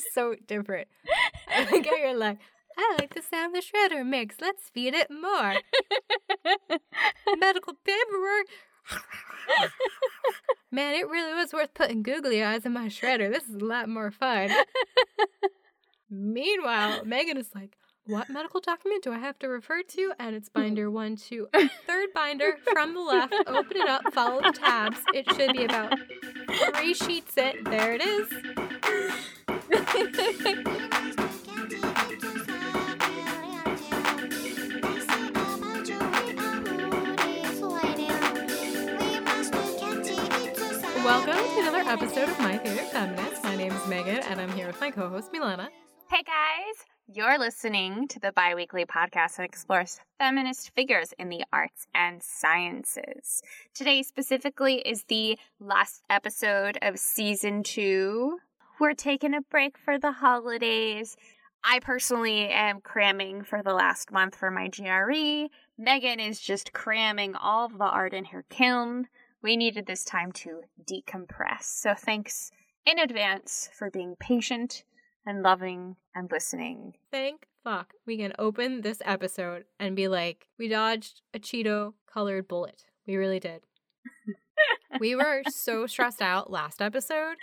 just so different. I like how you're like, I like the sound the shredder makes. Let's feed it more. Medical paperwork. Man, it really was worth putting googly eyes in my shredder. This is a lot more fun. Meanwhile, Megan is like, what medical document do I have to refer to? And it's hmm. binder one, two, third binder from the left. Open it up, follow the tabs. It should be about three sheets in. There it is. Welcome to another episode of My Favorite Feminist. My name is Megan, and I'm here with my co-host Milana. Hey guys, you're listening to the bi weekly podcast that explores feminist figures in the arts and sciences. Today, specifically, is the last episode of season two. We're taking a break for the holidays. I personally am cramming for the last month for my GRE. Megan is just cramming all of the art in her kiln. We needed this time to decompress. So, thanks in advance for being patient and loving and listening. Thank fuck we can open this episode and be like, we dodged a Cheeto colored bullet. We really did. we were so stressed out last episode.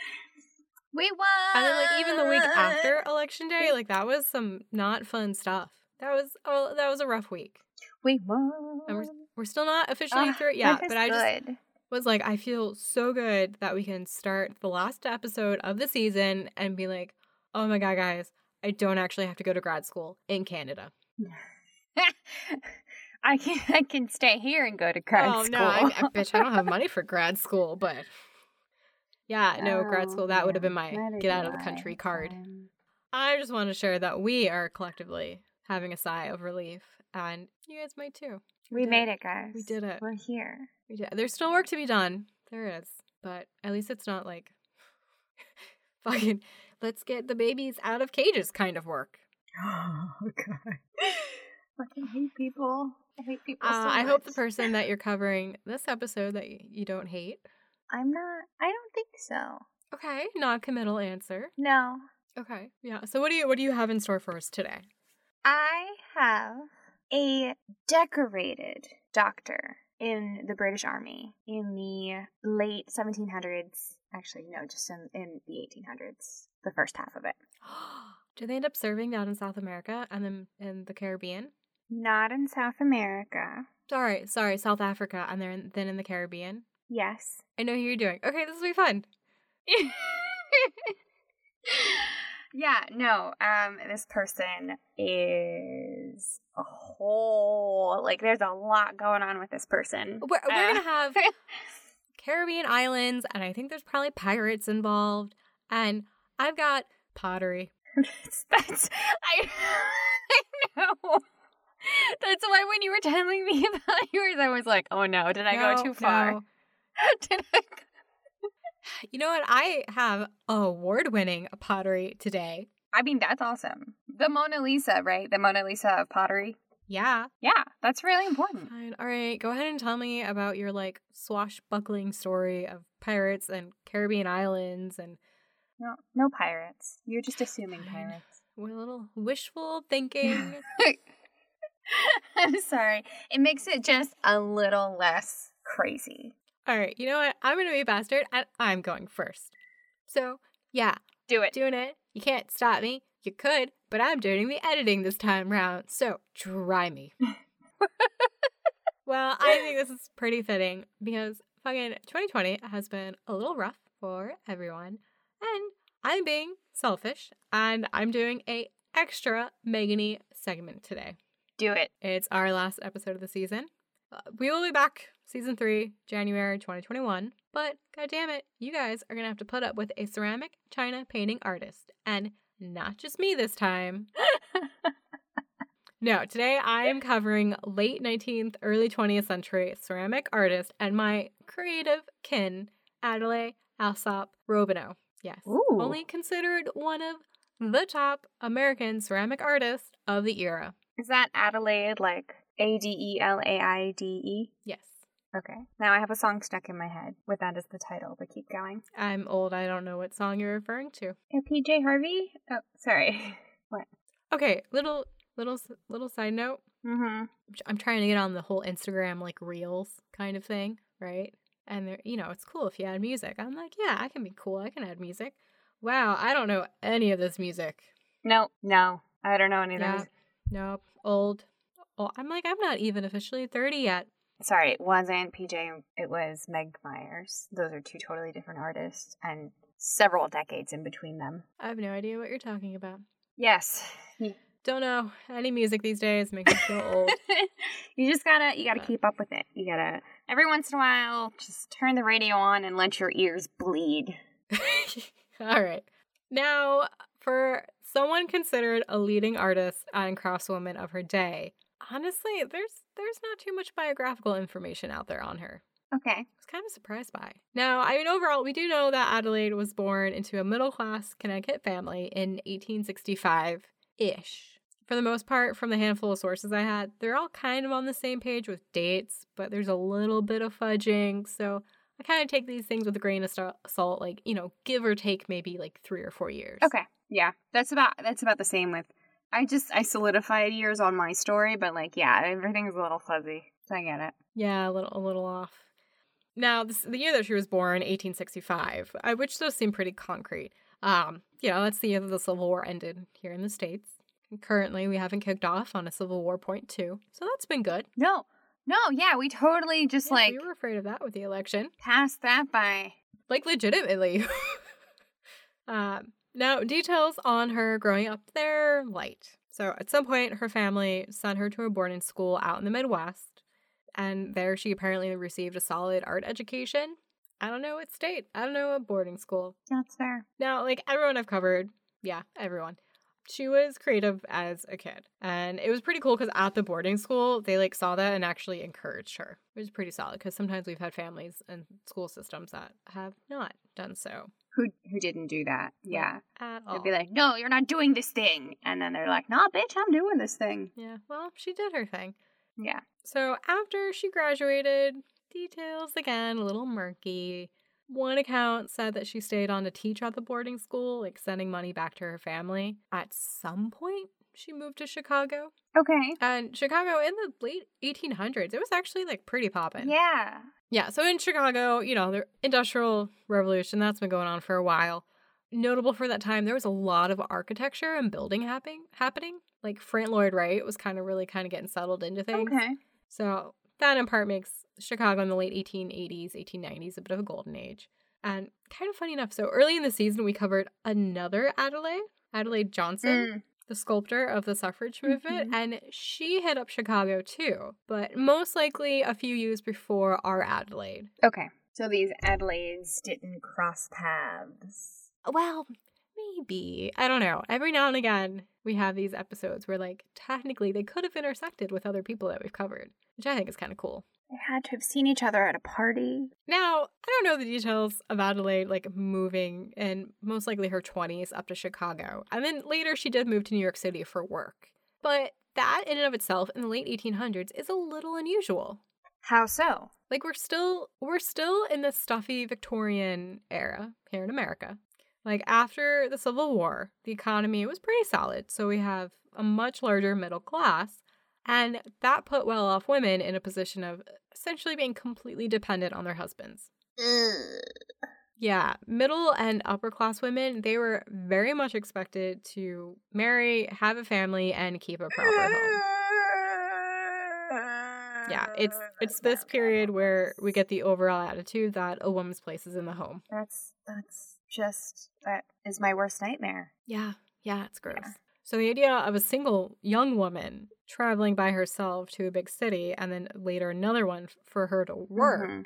We won! And then, like, even the week after election day, like, that was some not fun stuff. That was, oh, that was a rough week. We won. And we're, we're still not officially Ah, through it yet, but I just good. was like, I feel so good that we can start the last episode of the season and be like, oh my God, guys, I don't actually have to go to grad school in Canada. I can I can stay here and go to grad oh, school. no, I, I, bitch, I don't have money for grad school, but yeah, no, grad school, that would have been my get out of the country card. I just want to share that we are collectively having a sigh of relief, and you guys might too. We did made it, guys. We did it. We're here. We did. There's still work to be done. There is, but at least it's not like fucking let's get the babies out of cages kind of work. Oh god. Fucking hate people. I hate people Uh, so I hope the person that you're covering this episode that you don't hate. I'm not I don't think so. Okay, non-committal answer. No. Okay, yeah. So what do you what do you have in store for us today? I have a decorated doctor in the British Army in the late 1700s. Actually, no, just in, in the 1800s. The first half of it. do they end up serving down in South America and then in the Caribbean? Not in South America. Sorry, sorry, South Africa and then then in the Caribbean. Yes. I know who you're doing. Okay, this will be fun. yeah, no. Um this person is a whole like there's a lot going on with this person. We're, we're Uh, gonna have Caribbean islands, and I think there's probably pirates involved. And I've got pottery. that's, that's I I know. That's why when you were telling me about yours, I was like, "Oh no, did I No, go too far? no. did I?" You know what? I have award-winning pottery today. I mean, that's awesome. The Mona Lisa, right? The Mona Lisa of pottery. Yeah. Yeah, that's really important. Fine. All right. Go ahead and tell me about your like swashbuckling story of pirates and Caribbean islands and No, no pirates. You're just assuming pirates. a little wishful thinking. I'm sorry. It makes it just a little less crazy. All right. You know what? I'm gonna be a bastard, and I'm going first. So yeah, Do it. doing it. You can't stop me. You could, but I'm doing the editing this time round. So try me. well, I think this is pretty fitting because fucking 2020 has been a little rough for everyone. And I'm being selfish and I'm doing a extra Megany segment today. Do it. It's our last episode of the season. Uh, we will be back season 3 January 2021, but god damn it, you guys are going to have to put up with a ceramic china painting artist and not just me this time. No, today I am covering late 19th, early 20th century ceramic artist and my creative kin, Adelaide Alsop Robineau. Yes. Ooh. Only considered one of the top American ceramic artists of the era. Is that Adelaide like A D E L A I D E? Yes. Okay. Now I have a song stuck in my head with that as the title, but keep going. I'm old. I don't know what song you're referring to. Uh, PJ Harvey? Oh, sorry. what? Okay, little little little side note. Mm-hmm. I'm trying to get on the whole Instagram like reels kind of thing, right? And they're, you know, it's cool if you add music. I'm like, yeah, I can be cool. I can add music. Wow, I don't know any of this music. No, no, I don't know any of yeah, those. Nope, old. Oh, I'm like, I'm not even officially 30 yet. Sorry, it wasn't PJ. It was Meg Myers. Those are two totally different artists, and several decades in between them. I have no idea what you're talking about. Yes. Hmm. Don't know any music these days makes me feel old. you just gotta you gotta keep up with it. You gotta every once in a while just turn the radio on and let your ears bleed. All right. Now, for someone considered a leading artist and craftswoman of her day, honestly, there's there's not too much biographical information out there on her. Okay. I was kind of surprised by. Now, I mean, overall, we do know that Adelaide was born into a middle class Connecticut family in 1865 ish. For the most part, from the handful of sources I had, they're all kind of on the same page with dates, but there's a little bit of fudging. So I kind of take these things with a grain of salt, like, you know, give or take maybe like three or four years. Okay. Yeah. That's about that's about the same with I just I solidified years on my story, but like yeah, everything's a little fuzzy. So I get it. Yeah, a little a little off. Now, this, the year that she was born, 1865, uh, which does seem pretty concrete. Um, you know, that's the year that the Civil War ended here in the States. And currently, we haven't kicked off on a Civil War point two, so that's been good. No, no, yeah, we totally just yeah, like we were afraid of that with the election. Passed that by, like legitimately. um, now, details on her growing up there light. So, at some point, her family sent her to a boarding school out in the Midwest, and there she apparently received a solid art education. I don't know what state. I don't know what boarding school. That's fair. Now, like everyone I've covered, yeah, everyone. She was creative as a kid. And it was pretty cool because at the boarding school, they like saw that and actually encouraged her, which is pretty solid because sometimes we've had families and school systems that have not done so. Who who didn't do that? Yeah. At all. They'd be like, no, you're not doing this thing. And then they're like, nah, bitch, I'm doing this thing. Yeah, well, she did her thing. Yeah. So after she graduated, details again a little murky. One account said that she stayed on to teach at the boarding school, like sending money back to her family. At some point, she moved to Chicago. Okay. And Chicago in the late 1800s, it was actually like pretty poppin'. Yeah. Yeah. So in Chicago, you know, the Industrial Revolution, that's been going on for a while. Notable for that time, there was a lot of architecture and building happening. happening. Like Frank Lloyd Wright was kind of really kind of getting settled into things. Okay. So that in part makes Chicago in the late 1880s, 1890s a bit of a golden age. And kind of funny enough, so early in the season, we covered another Adelaide, Adelaide Johnson, Mm. The sculptor of the suffrage movement, Mhm. and she hit up Chicago too, but most likely a few years before our Adelaide. Okay. So these Adelaides didn't cross paths. Well, maybe. I don't know. Every now and again, we have these episodes where, like, technically they could have intersected with other people that we've covered, which I think is kind of cool. They had to have seen each other at a party. Now, I don't know the details of Adelaide, like moving in most likely her 20s up to Chicago. And then later she did move to New York City for work. But that in and of itself in the late 1800s is a little unusual. How so? Like we're still we're still in the stuffy Victorian era here in America. Like after the Civil War, the economy was pretty solid. So we have a much larger middle class, and that put well-off women in a position of essentially being completely dependent on their husbands. Yeah, middle and upper class women, they were very much expected to marry, have a family, and keep a proper home. Yeah, it's it's this period where we get the overall attitude that a woman's place is in the home. That's that's just that is my worst nightmare. Yeah, yeah, it's gross. Yeah. So the idea of a single young woman traveling by herself to a big city and then later another one for her to work Mhm.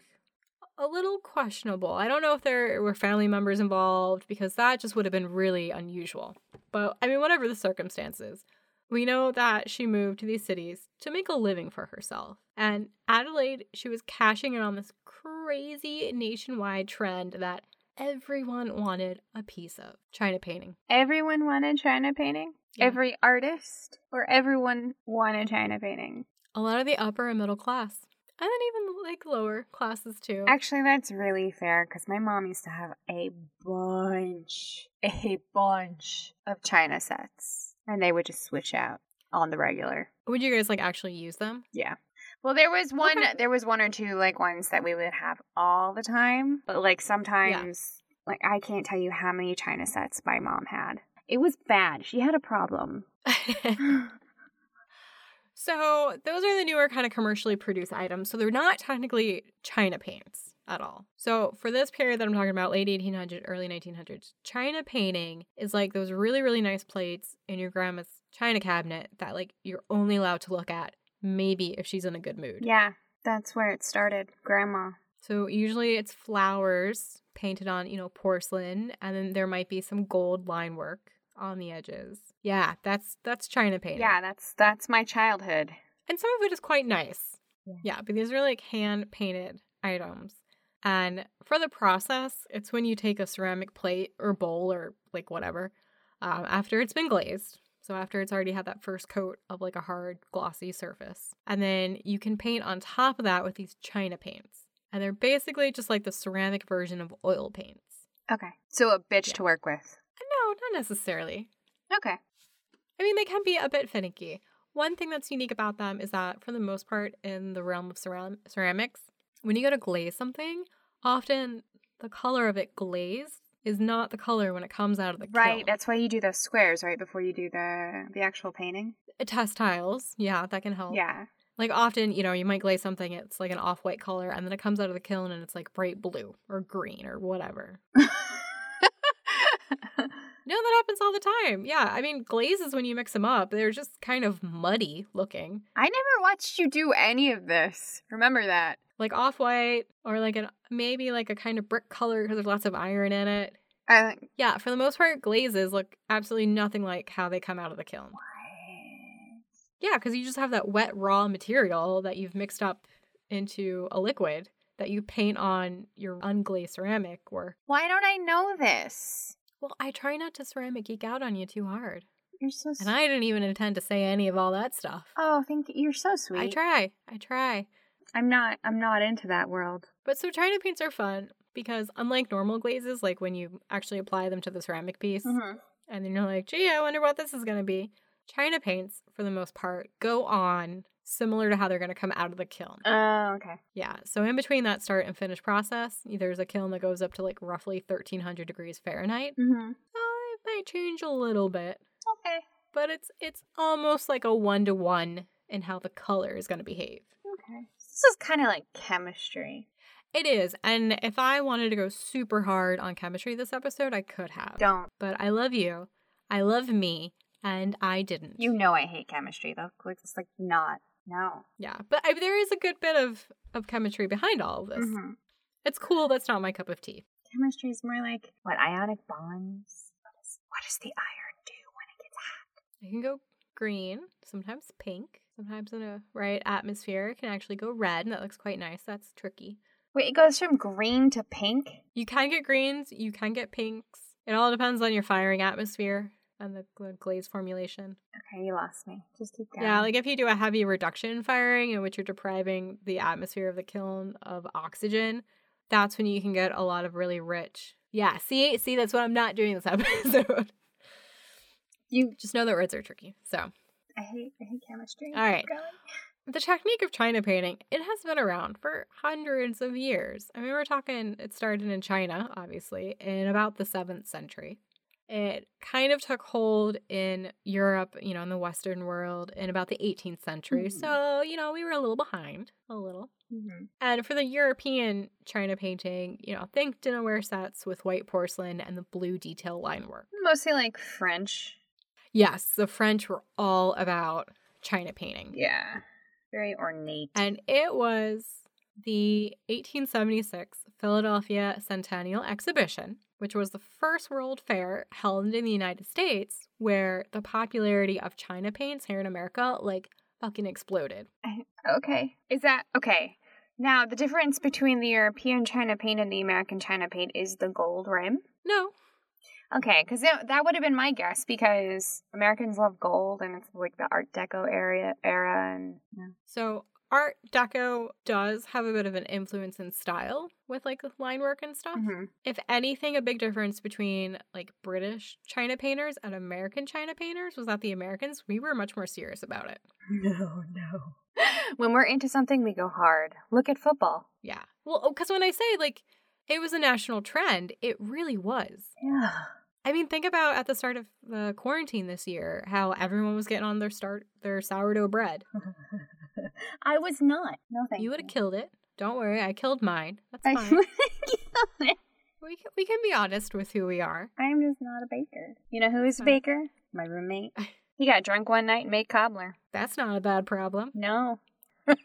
a little questionable. I don't know if there were family members involved because that just would have been really unusual. But I mean, whatever the circumstances, we know that she moved to these cities to make a living for herself. And Adelaide, she was cashing in on this crazy nationwide trend that everyone wanted a piece of China painting. Everyone wanted China painting. Yeah. Every artist or everyone wanted China painting. A lot of the upper and middle class. And then even like lower classes too. Actually, that's really fair because my mom used to have a bunch, a bunch of china sets, and they would just switch out on the regular. Would you guys like actually use them? Yeah. Well, there was one. Okay. There was one or two like ones that we would have all the time, but like sometimes, like I can't tell you how many china sets my mom had. It was bad. She had a problem. so those are the newer kind of commercially produced items. So they're not technically China paints at all. So for this period that I'm talking about, late 1800s, early 1900s, China painting is like those really, really nice plates in your grandma's china cabinet that like you're only allowed to look at maybe if she's in a good mood. Yeah, that's where it started. Grandma. So usually it's flowers painted on, you know, porcelain, and then there might be some gold line work on the edges. Yeah, that's that's China painting. Yeah, that's that's my childhood. And some of it is quite nice. Yeah. Yeah, but these are like hand painted items. And for the process, it's when you take a ceramic plate or bowl or like whatever um, after it's been glazed. So after it's already had that first coat of like a hard, glossy surface. And then you can paint on top of that with these China paints. And they're basically just like the ceramic version of oil paints. Okay. So a bitch Yeah. to work with. Uh, no, not necessarily. Okay. I mean, they can be a bit finicky. One thing that's unique about them is that, for the most part, in the realm of ceram- ceramics, when you go to glaze something, often the color of it glazed is not the color when it comes out of the kiln. Right. That's why you do those squares right before you do the the actual painting. Uh, Test tiles, yeah, that can help. Yeah. Like often, you know, you might glaze something, it's like an off-white color, and then it comes out of the kiln and it's like bright blue or green or whatever. No, that happens all the time. Yeah, I mean, glazes when you mix them up, they're just kind of muddy looking. I never watched you do any of this. Remember that. Like off white or like an maybe like a kind of brick color because there's lots of iron in it. I think. Yeah, for the most part, glazes look absolutely nothing like how they come out of the kiln. Yeah, because you just have that wet raw material that you've mixed up into a liquid that you paint on your unglazed ceramic. Or Why don't I know this? well, I try not to ceramic geek out on you too hard, You're so sweet. and I didn't even intend to say any of all that stuff. Oh, thank you. You're so sweet. I try, I try. I'm not I'm not into that world. But so China paints are fun because unlike normal glazes, like when you actually apply them to the ceramic piece, Mm-hmm. and then you're like, gee, I wonder what this is going to be. China paints, for the most part, go on similar to how they're going to come out of the kiln. Oh, okay. Yeah. So in between that start and finish process, there's a kiln that goes up to like roughly 1300 degrees Fahrenheit. Mm-hmm. Uh, it might change a little bit, Okay. but it's it's almost like a one to one in how the color is going to behave. Okay. This is kind of like chemistry. It is, and if I wanted to go super hard on chemistry this episode, I could have. Don't. But I love you. I love me, and I didn't. You know I hate chemistry though. It's like not. No. Yeah, but I, there is a good bit of of chemistry behind all of this. Mhm. It's cool. That's not my cup of tea. Chemistry is more like what ionic bonds. What, is, what does the iron do when it gets hot? It can go green, sometimes pink, sometimes in a right atmosphere. It can actually go red, and that looks quite nice. That's tricky. Wait, it goes from green to pink. You can get greens. You can get pinks. It all depends on your firing atmosphere and the, glaze formulation. Okay, you lost me. Just keep going. Yeah, like if you do a heavy reduction firing in which you're depriving the atmosphere of the kiln of oxygen, that's when you can get a lot of really rich. Yeah, see, see, that's what I'm not doing this episode. you. Just know that words are tricky. So, I hate. I hate chemistry. All right. The technique of China painting, it has been around for hundreds of years. I mean, we're talking, it started in China, obviously, in about the 7th century. It kind of took hold in Europe, you know, in the Western world in about the 18th century. Mhm. So, you know, we were a little behind, a little. Mhm. And for the European China painting, you know, think dinnerware sets with white porcelain and the blue detail line work. Mostly like French. Yes, the French were all about China painting. Yeah. Very ornate. And it was the 1876 Philadelphia Centennial Exhibition, which was the first World Fair held in the United States where the popularity of China paints here in America like fucking exploded. Okay. Is that okay? Now, the difference between the European China paint and the American China paint is the gold rim. No, Okay, because that, would have been my guess because Americans love gold and it's like the Art Deco area era and yeah. So Art Deco does have a bit of an influence in style with like line work and stuff. Mm-hmm. If anything, a big difference between like British China painters and American China painters was that the Americans, we were much more serious about it. No, no. when we're into something, we go hard. Look at football. Yeah. Well, because when I say like it was a national trend, it really was. Yeah. I mean, think about at the start of the quarantine this year, how everyone was getting on their start their sourdough bread. I was not. No, thank you. You would have killed it. Don't worry, I killed mine. That's I fine. would killed it. we can, we can be honest with who we are. I'm just not a baker. You know who is a baker? My roommate. He got drunk one night and made cobbler. That's not a bad problem. No. As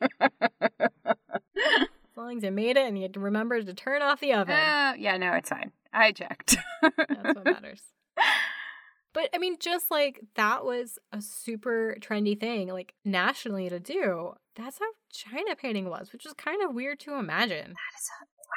long as you made it and you remembered to turn off the oven. Uh, yeah, no, it's fine. I checked. That's what matters. But I mean, just like that was a super trendy thing, like nationally to do. That's how China painting was, which is kind of weird to imagine. That is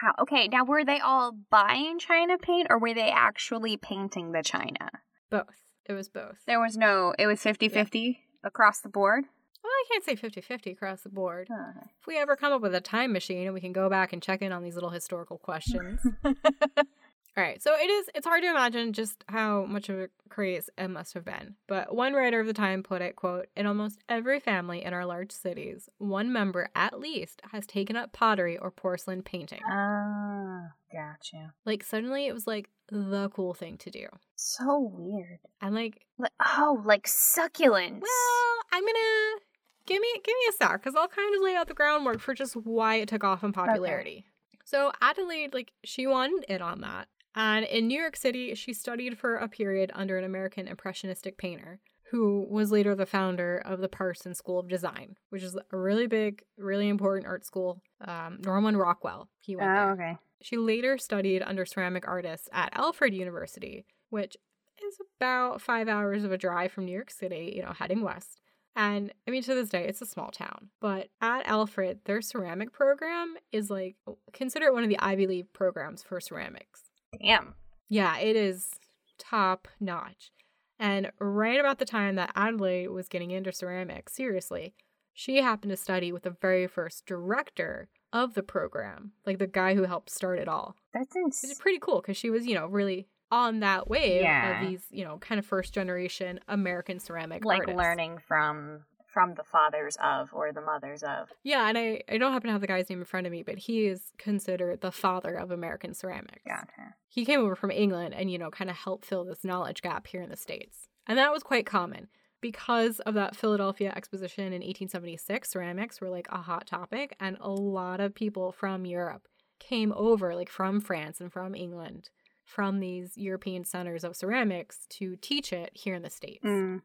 wow. Okay, now were they all buying China paint or were they actually painting the China? Both. It was both. There was no, it was 50 50 across the board. Well, I can't say 50 50 across the board. Oh, If we ever come up with a time machine and we can go back and check in on these little historical questions. All right, so it is it's hard to imagine just how much of a craze it must have been. But one writer of the time put it, quote, in almost every family in our large cities, one member at least has taken up pottery or porcelain painting. Ah, gotcha. Like suddenly it was like the cool thing to do. So weird. And like, Like, oh, like succulents. well, I'm gonna give me give me a sec because I'll kind of lay out the groundwork for just why it took off in popularity. So Adelaide, like, she won it on that. And in New York City, she studied for a period under an American Impressionistic painter who was later the founder of the Parsons School of Design, which is a really big, really important art school. Um, Norman Rockwell, he went there. oh, okay. She later studied under ceramic artists at Alfred University, which is about five hours of a drive from New York City, you know, heading west. And I mean, to this day, it's a small town. But at Alfred, their ceramic program is like, consider it one of the Ivy League programs for ceramics. Damn. Yeah, it is top notch. And right about the time that Adelaide was getting into ceramics, seriously, she happened to study with the very first director of the program, like the guy who helped start it all. That's Which is pretty cool because she was, you know, really on that wave Yeah. of these, you know, kind of first generation American ceramic Like artists. learning from from the fathers of or the mothers of. Yeah, and I, I don't happen to have the guy's name in front of me, but he is considered the father of American ceramics. Gotcha. he came over from England and, you know, kind of helped fill this knowledge gap here in the States. And that was quite common. Because of that Philadelphia exposition in 1876, ceramics were like a hot topic, and a lot of people from Europe came over, like from France and from England, from these European centers of ceramics to teach it here in the States. Mm.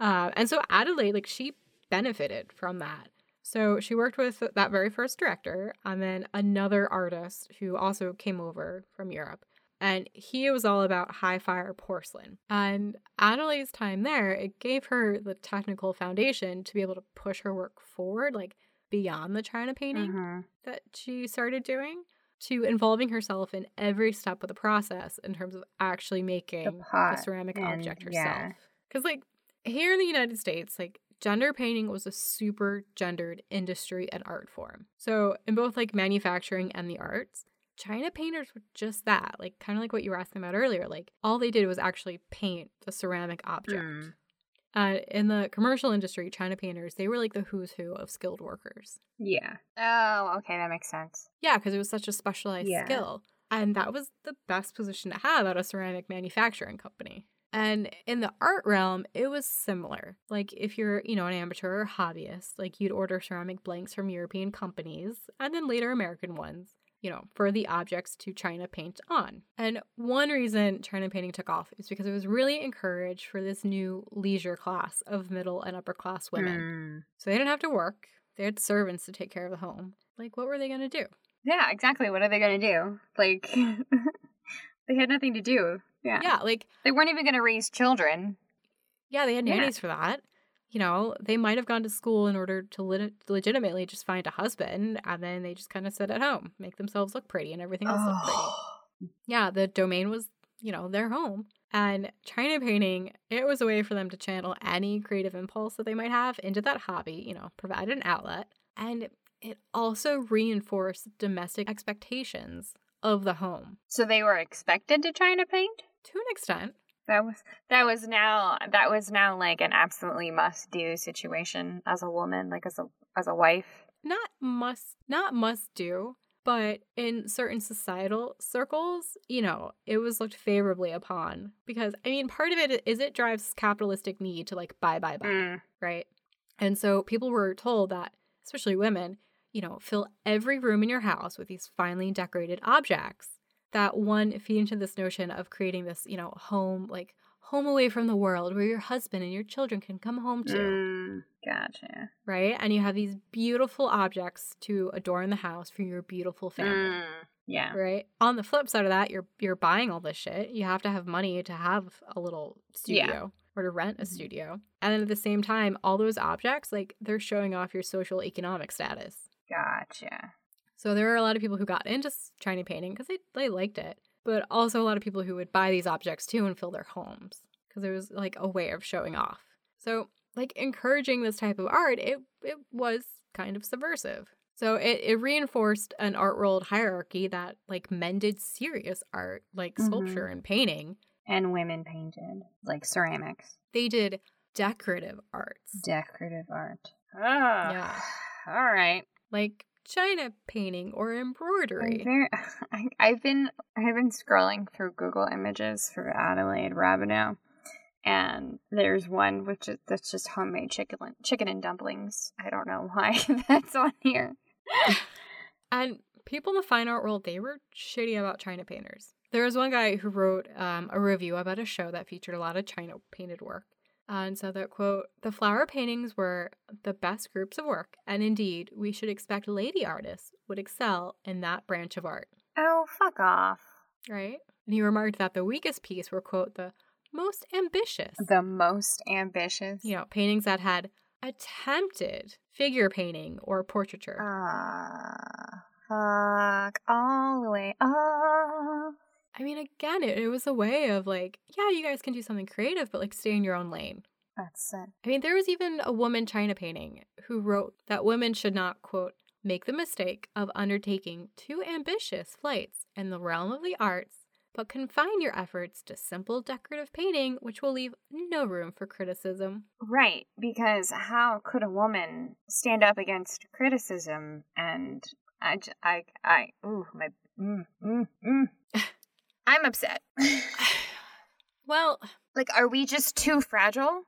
Uh, and so Adelaide, like, she benefited from that. So she worked with that very first director and then another artist who also came over from Europe. And he was all about high fire porcelain. And Adelaide's time there, it gave her the technical foundation to be able to push her work forward, like beyond the China painting Mhm. that she started doing, to involving herself in every step of the process in terms of actually making the, pot ceramic and- object herself. Because, like, here in the United States, like, gender painting was a super gendered industry and art form. So, in both like manufacturing and the arts, China painters were just that, like, kind of like what you were asking about earlier. Like, all they did was actually paint the ceramic object. Mm. Uh, in the commercial industry, China painters, they were like the who's who of skilled workers. Yeah. Oh, okay, that makes sense. Yeah, because it was such a specialized Yeah. skill. And that was the best position to have at a ceramic manufacturing company. And in the art realm, it was similar. Like if you're, you know, an amateur or hobbyist, like you'd order ceramic blanks from European companies and then later American ones, you know, for the objects to China paint on. And one reason China painting took off is because it was really encouraged for this new leisure class of middle and upper class women. Mm. So they didn't have to work. They had servants to take care of the home. Like what were they going to do? Yeah, exactly. What are they gonna do? Like, they had nothing to do. Yeah. Yeah, like They weren't even gonna raise children. Yeah, they had Yeah. nannies for that. You know, they might have gone to school in order to lit- legitimately just find a husband, and then they just kind of sit at home, make themselves look pretty, and everything else look pretty. Oh. Yeah, the domain was, you know, their home. And China painting, it was a way for them to channel any creative impulse that they might have into that hobby, you know, provide an outlet. And it also reinforced domestic expectations of the home. So they were expected to China paint? To an extent. That was that was now that was now like an absolutely must do situation as a woman, like as a as a wife. Not must not must do, but in certain societal circles, you know, it was looked favorably upon because I mean, part of it is it drives capitalistic need to like buy, buy, buy, mm. right? And so people were told that, especially women, you know, fill every room in your house with these finely decorated objects that one feed into this notion of creating this, you know, home like home away from the world where your husband and your children can come home to. Mm, gotcha. Right? And you have these beautiful objects to adorn the house for your beautiful family. Mm, yeah. Right? On the flip side of that, you're you're buying all this shit. You have to have money to have a little studio. Yeah. Or to rent a mm-hmm. studio. And then at the same time, all those objects, like they're showing off your social economic status. Gotcha. So there are a lot of people who got into China painting because they, they liked it but also a lot of people who would buy these objects too and fill their homes because it was like a way of showing off. So, like encouraging this type of art, it it was kind of subversive. So it, it reinforced an art world hierarchy that like men did serious art, like mm-hmm. sculpture and painting. And women painted, like ceramics. They did decorative arts. Decorative art. Oh. Yeah. All right. Like china painting or embroidery. Very, I, have been I've been scrolling through Google Images for Adelaide Robineau, and there's one which is that's just homemade chicken chicken and dumplings. I don't know why that's on here. and people in the fine art world they were shitty about china painters. There was one guy who wrote um, a review about a show that featured a lot of china painted work and so that quote, the flower paintings were the best groups of work, and indeed, we should expect lady artists would excel in that branch of art. Oh, fuck off. Right? And he remarked that the weakest piece were, quote, the most ambitious. The most ambitious? You know, paintings that had attempted figure painting or portraiture. Ah, uh, fuck all the way off. I mean, again, it, it was a way of like, yeah, you guys can do something creative, but like stay in your own lane. That's it. I mean, there was even a woman China painting who wrote that women should not, quote, make the mistake of undertaking too ambitious flights in the realm of the arts, but confine your efforts to simple decorative painting, which will leave no room for criticism. Right, because how could a woman stand up against criticism and I, I, I, ooh, my, mm, mm, mm. I'm upset. well, like, are we just too fragile?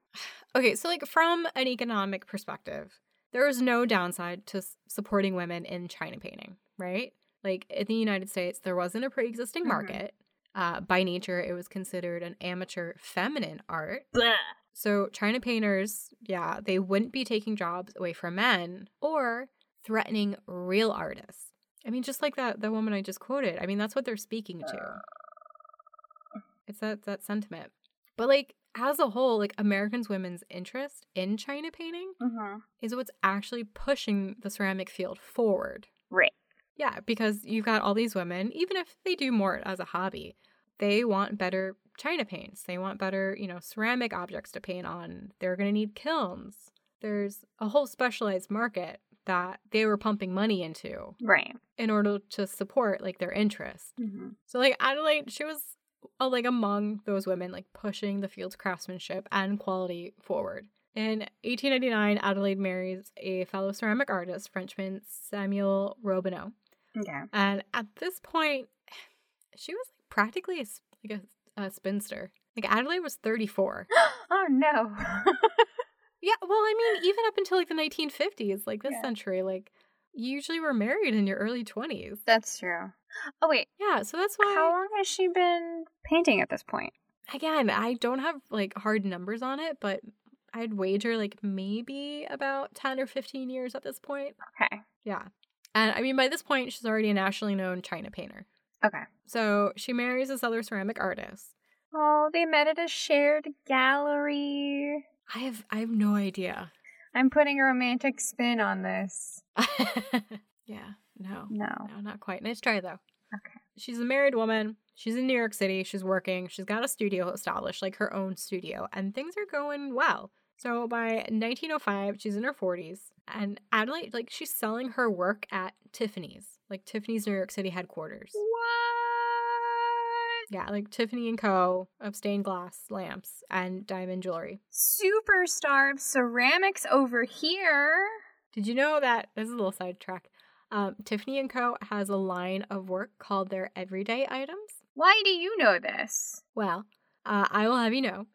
Okay, so, like, from an economic perspective, there is no downside to supporting women in China painting, right? Like, in the United States, there wasn't a pre existing mm-hmm. market. Uh, by nature, it was considered an amateur feminine art. Blah. So, China painters, yeah, they wouldn't be taking jobs away from men or threatening real artists. I mean, just like that, the woman I just quoted. I mean, that's what they're speaking to. It's that that sentiment. But like as a whole, like Americans' women's interest in China painting mm-hmm. is what's actually pushing the ceramic field forward. Right. Yeah, because you've got all these women, even if they do more as a hobby, they want better China paints. They want better, you know, ceramic objects to paint on. They're going to need kilns. There's a whole specialized market that they were pumping money into. Right. In order to support like their interest. Mm-hmm. So like Adelaide, she was like among those women like pushing the field's craftsmanship and quality forward. In 1899, Adelaide marries a fellow ceramic artist, Frenchman Samuel Robineau. Okay. And at this point, she was like practically a, like a, a spinster. Like Adelaide was 34. oh no. yeah, well, I mean, even up until like the 1950s, like this yeah. century, like you usually were married in your early 20s. That's true. Oh wait. Yeah, so that's why How long has she been painting at this point? Again, I don't have like hard numbers on it, but I'd wager like maybe about 10 or 15 years at this point. Okay. Yeah. And I mean by this point she's already a nationally known China painter. Okay. So she marries this other ceramic artist. Oh, they met at a shared gallery. I have I have no idea. I'm putting a romantic spin on this. yeah. No. No. No, not quite. Nice try though. Okay. She's a married woman. She's in New York City. She's working. She's got a studio established, like her own studio, and things are going well. So by 1905, she's in her 40s, and Adelaide, like, she's selling her work at Tiffany's, like Tiffany's New York City headquarters. What? Yeah, like Tiffany and Co. of stained glass lamps and diamond jewelry. Superstar of ceramics over here. Did you know that? This is a little sidetrack. Um, Tiffany and Co. has a line of work called their everyday items. Why do you know this? Well, uh, I will have you know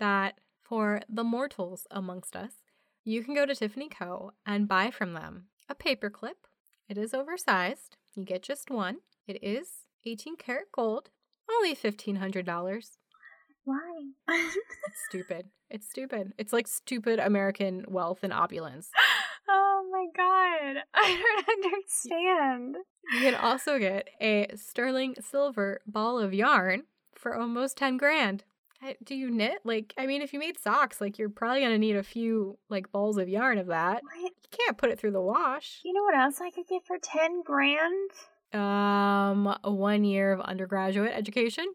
that for the mortals amongst us, you can go to Tiffany Co. and buy from them a paperclip. It is oversized. You get just one. It is 18 karat gold, only $1,500. Why? It's stupid. It's stupid. It's like stupid American wealth and opulence. oh my god. I don't understand. You can also get a sterling silver ball of yarn for almost 10 grand. Do you knit? Like, I mean, if you made socks, like, you're probably going to need a few, like, balls of yarn of that. What? You can't put it through the wash. You know what else I could get for 10 grand? Um, one year of undergraduate education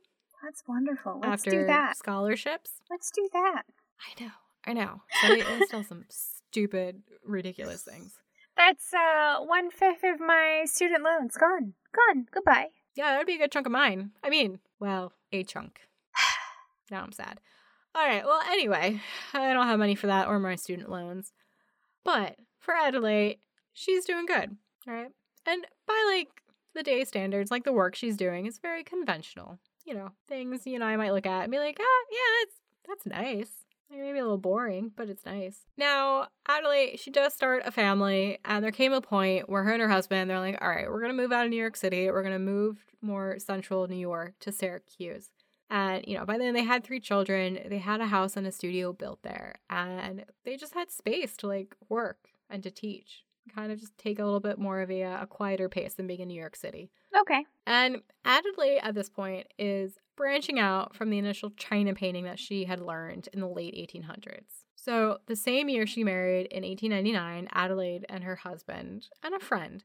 That's wonderful. Let's after do that. scholarships. Let's do that. I know. I know. So still some stupid, ridiculous things. That's uh one fifth of my student loans gone. Gone. Goodbye. Yeah, that'd be a good chunk of mine. I mean, well, a chunk. now I'm sad. All right. Well, anyway, I don't have money for that or my student loans. But for Adelaide, she's doing good. All right. And by like the day standards, like the work she's doing is very conventional. You know, things you know I might look at and be like, ah, yeah, that's that's nice. Maybe a little boring, but it's nice. Now, Adelaide, she does start a family, and there came a point where her and her husband, they're like, all right, we're going to move out of New York City. We're going to move more central New York to Syracuse. And, you know, by then they had three children. They had a house and a studio built there, and they just had space to like work and to teach. Kind of just take a little bit more of a, uh, a quieter pace than being in New York City. Okay. And Adelaide at this point is branching out from the initial China painting that she had learned in the late 1800s. So, the same year she married in 1899, Adelaide and her husband and a friend,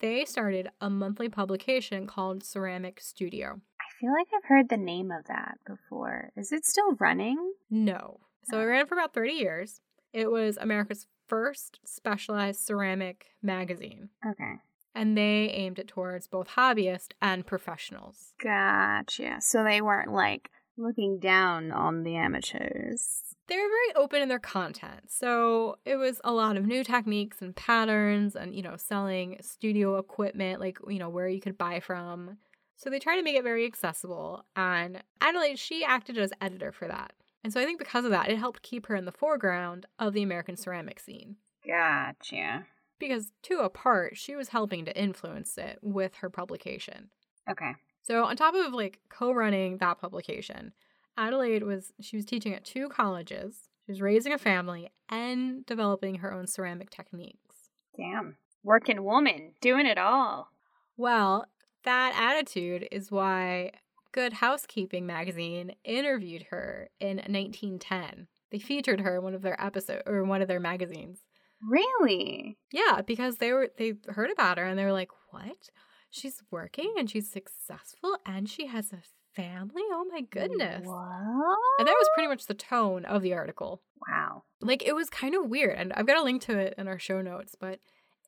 they started a monthly publication called Ceramic Studio. I feel like I've heard the name of that before. Is it still running? No. So, it oh. ran for about 30 years. It was America's first specialized ceramic magazine, Okay. and they aimed it towards both hobbyists and professionals. Gotcha. So they weren't like looking down on the amateurs. they were very open in their content. So it was a lot of new techniques and patterns and, you know, selling studio equipment, like, you know, where you could buy from. So they tried to make it very accessible. And Adelaide, she acted as editor for that. And so I think because of that, it helped keep her in the foreground of the American ceramic scene. Gotcha. Because to a part, she was helping to influence it with her publication. Okay. So on top of like co-running that publication, Adelaide was she was teaching at two colleges. She was raising a family and developing her own ceramic techniques. Damn. Working woman, doing it all. Well, that attitude is why Good Housekeeping magazine interviewed her in 1910. They featured her in one of their episode or one of their magazines. Really? Yeah, because they were they heard about her and they were like, "What? She's working and she's successful and she has a family? Oh my goodness." What? And that was pretty much the tone of the article. Wow. Like it was kind of weird, and I've got a link to it in our show notes, but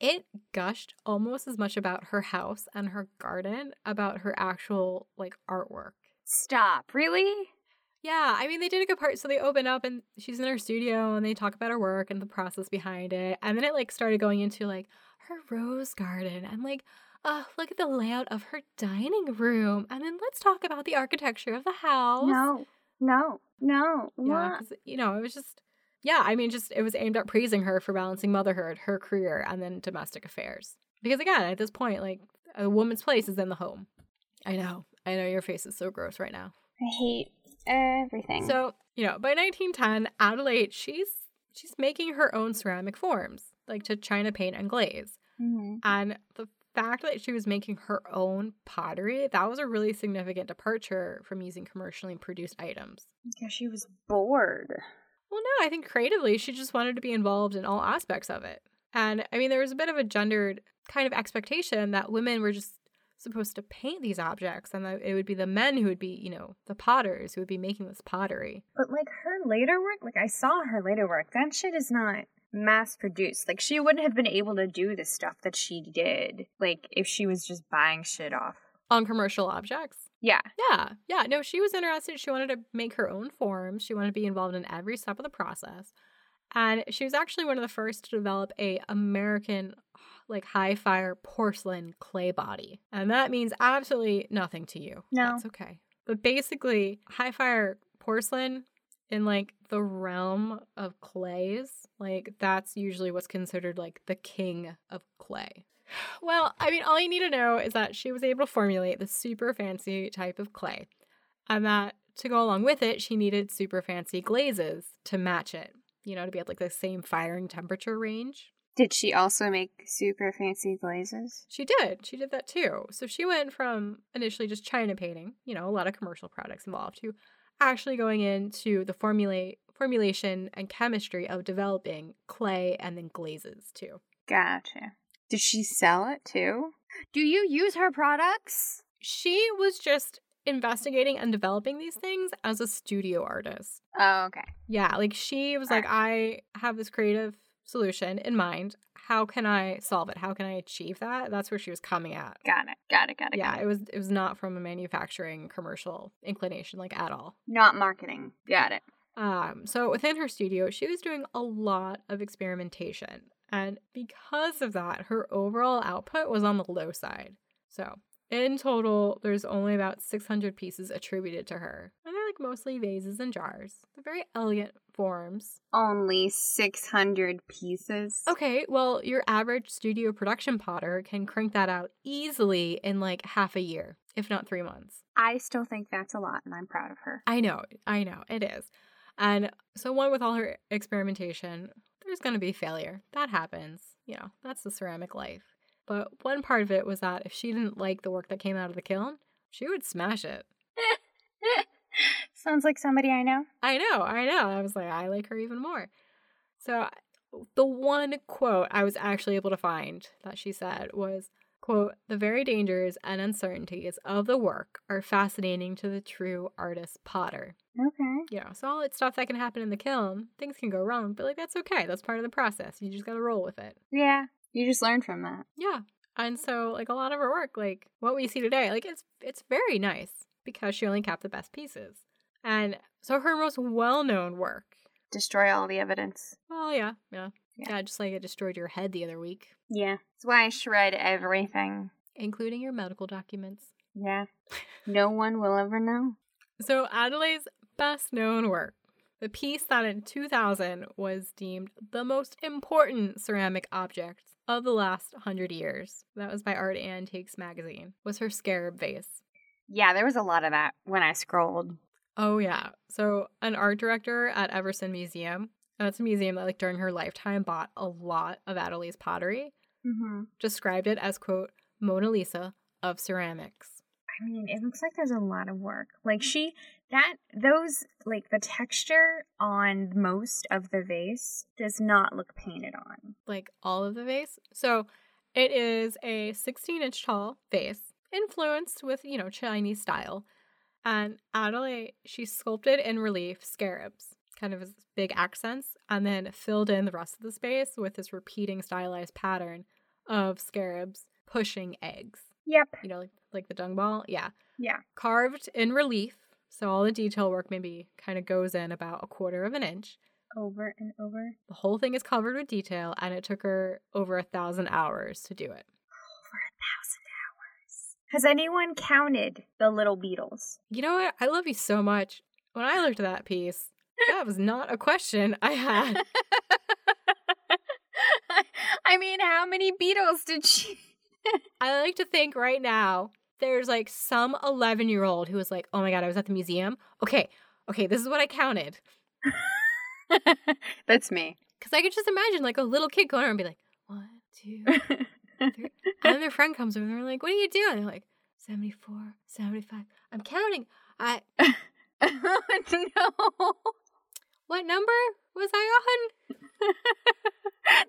it gushed almost as much about her house and her garden about her actual like artwork. Stop. Really? Yeah, I mean they did a good part. So they open up and she's in her studio and they talk about her work and the process behind it. And then it like started going into like her rose garden and like, oh, look at the layout of her dining room. And then let's talk about the architecture of the house. No. No. No. Yeah, you know, it was just, yeah, I mean, just it was aimed at praising her for balancing motherhood, her career, and then domestic affairs. Because again, at this point, like a woman's place is in the home. I know, I know your face is so gross right now. I hate everything. So, you know, by 1910, Adelaide, she's she's making her own ceramic forms, like to china paint and glaze. Mhm. And the fact that she was making her own pottery, that was a really significant departure from using commercially produced items. because she was bored. Well, no, I think creatively she just wanted to be involved in all aspects of it. And I mean, there was a bit of a gendered kind of expectation that women were just supposed to paint these objects and that it would be the men who would be, you know, the potters who would be making this pottery. But like her later work, like I saw her later work, that shit is not mass produced. Like she wouldn't have been able to do the stuff that she did, like if she was just buying shit off on commercial objects. Yeah. Yeah. Yeah. No, she was interested. She wanted to make her own forms. She wanted to be involved in every step of the process. And she was actually one of the first to develop a American like high fire porcelain clay body. And that means absolutely nothing to you. No. That's okay. But basically, high fire porcelain in like the realm of clays, like that's usually what's considered like the king of clay. Well, I mean, all you need to know is that she was able to formulate the super fancy type of clay, and that to go along with it, she needed super fancy glazes to match it, you know, to be at like the same firing temperature range. Did she also make super fancy glazes? She did. She did that too. So she went from initially just china painting, you know, a lot of commercial products involved, to actually going into the formulate formulation and chemistry of developing clay and then glazes too. Gotcha. Did she sell it too? Do you use her products? She was just investigating and developing these things as a studio artist. Oh, okay. Yeah, like she was All like, right. I have this creative solution in mind. How can I solve it? How can I achieve that? That's where she was coming at. Got it. Got it. Got it. Yeah, got it. it was it was not from a manufacturing commercial inclination like at all. Not marketing. Got it. Um, so within her studio, she was doing a lot of experimentation. And because of that, her overall output was on the low side. So in total, there's only about 600 pieces attributed to her. And they're like mostly vases and jars. They're very elegant forms. Only 600 pieces? Okay, well, your average studio production potter can crank that out easily in like half a year, if not three months. I still think that's a lot, and I'm proud of her. I know, I know, it is. And so, one with all her experimentation, there's going to be failure. That happens. You know, that's the ceramic life. But one part of it was that if she didn't like the work that came out of the kiln, she would smash it. Sounds like somebody I know. I know, I know. I was like, I like her even more. So the one quote I was actually able to find that she said was, quote, the very dangers and uncertainties of the work are fascinating to the true artist potter. Okay. You know, so all that stuff that can happen in the kiln, things can go wrong, but like that's okay. That's part of the process. You just gotta roll with it. Yeah. You just learn from that. Yeah. And so like a lot of her work, like what we see today, like it's it's very nice because she only kept the best pieces. And so her most well known work. Destroy all the evidence. Oh yeah, yeah. Yeah, yeah just like it destroyed your head the other week. Yeah. That's why I shred everything. Including your medical documents. Yeah. no one will ever know. So Adelaide's best known work the piece that in 2000 was deemed the most important ceramic object of the last 100 years. That was by Art Antiques magazine. Was her scarab vase. Yeah, there was a lot of that when I scrolled. Oh yeah. So an art director at Everson Museum, and it's a museum that like during her lifetime bought a lot of Adelaide's pottery, mm-hmm. described it as quote Mona Lisa of ceramics. I mean, it looks like there's a lot of work. Like she that those like the texture on most of the vase does not look painted on. Like all of the vase. So it is a 16 inch tall vase, influenced with, you know, Chinese style. And Adelaide, she sculpted in relief scarabs, kind of as big accents, and then filled in the rest of the space with this repeating stylized pattern of scarabs pushing eggs. Yep. You know, like, like the dung ball? Yeah. Yeah. Carved in relief so all the detail work maybe kind of goes in about a quarter of an inch. Over and over. The whole thing is covered with detail, and it took her over a thousand hours to do it. Over a thousand hours. Has anyone counted the little beetles? You know what? I love you so much. When I looked at that piece, that was not a question I had. I mean, how many beetles did she? I like to think right now there's like some 11 year old who was like, oh my God, I was at the museum. Okay, okay, this is what I counted. That's me. Because I could just imagine like a little kid going around and be like, one, two, three. and then their friend comes over and they're like, what are you doing? They're like, 74, 75. I'm counting. I. oh, no. What number was I on?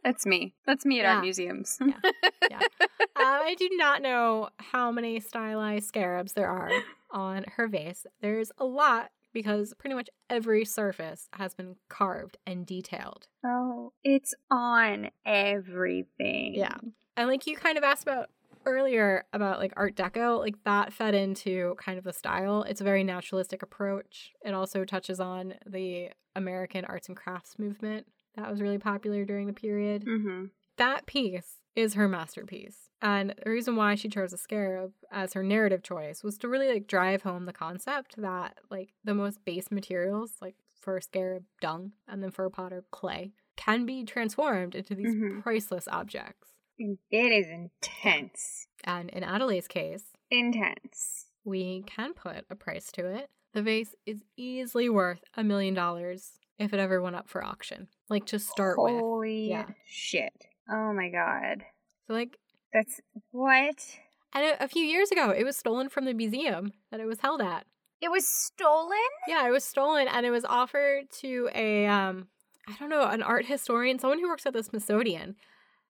That's me. That's me at Yeah. art museums. Yeah. Yeah. uh, I do not know how many stylized scarabs there are on her vase. There's a lot because pretty much every surface has been carved and detailed. Oh, it's on everything. Yeah. And like you kind of asked about earlier about like art deco, like that fed into kind of the style. It's a very naturalistic approach. It also touches on the American arts and crafts movement that was really popular during the period. Mm-hmm. That piece is her masterpiece. And the reason why she chose a scarab as her narrative choice was to really like drive home the concept that like the most base materials, like for a scarab dung and then for a potter clay, can be transformed into these Mhm. priceless objects. It is intense. And in Adelaide's case, Intense. we can put a price to it. The vase is easily worth a million dollars if it ever went up for auction. Like to start with. Holy Yeah. shit. Oh my god. So like That's what? and a, a few years ago it was stolen from the museum that it was held at. It was stolen? Yeah, it was stolen and it was offered to a um I don't know, an art historian, someone who works at the Smithsonian.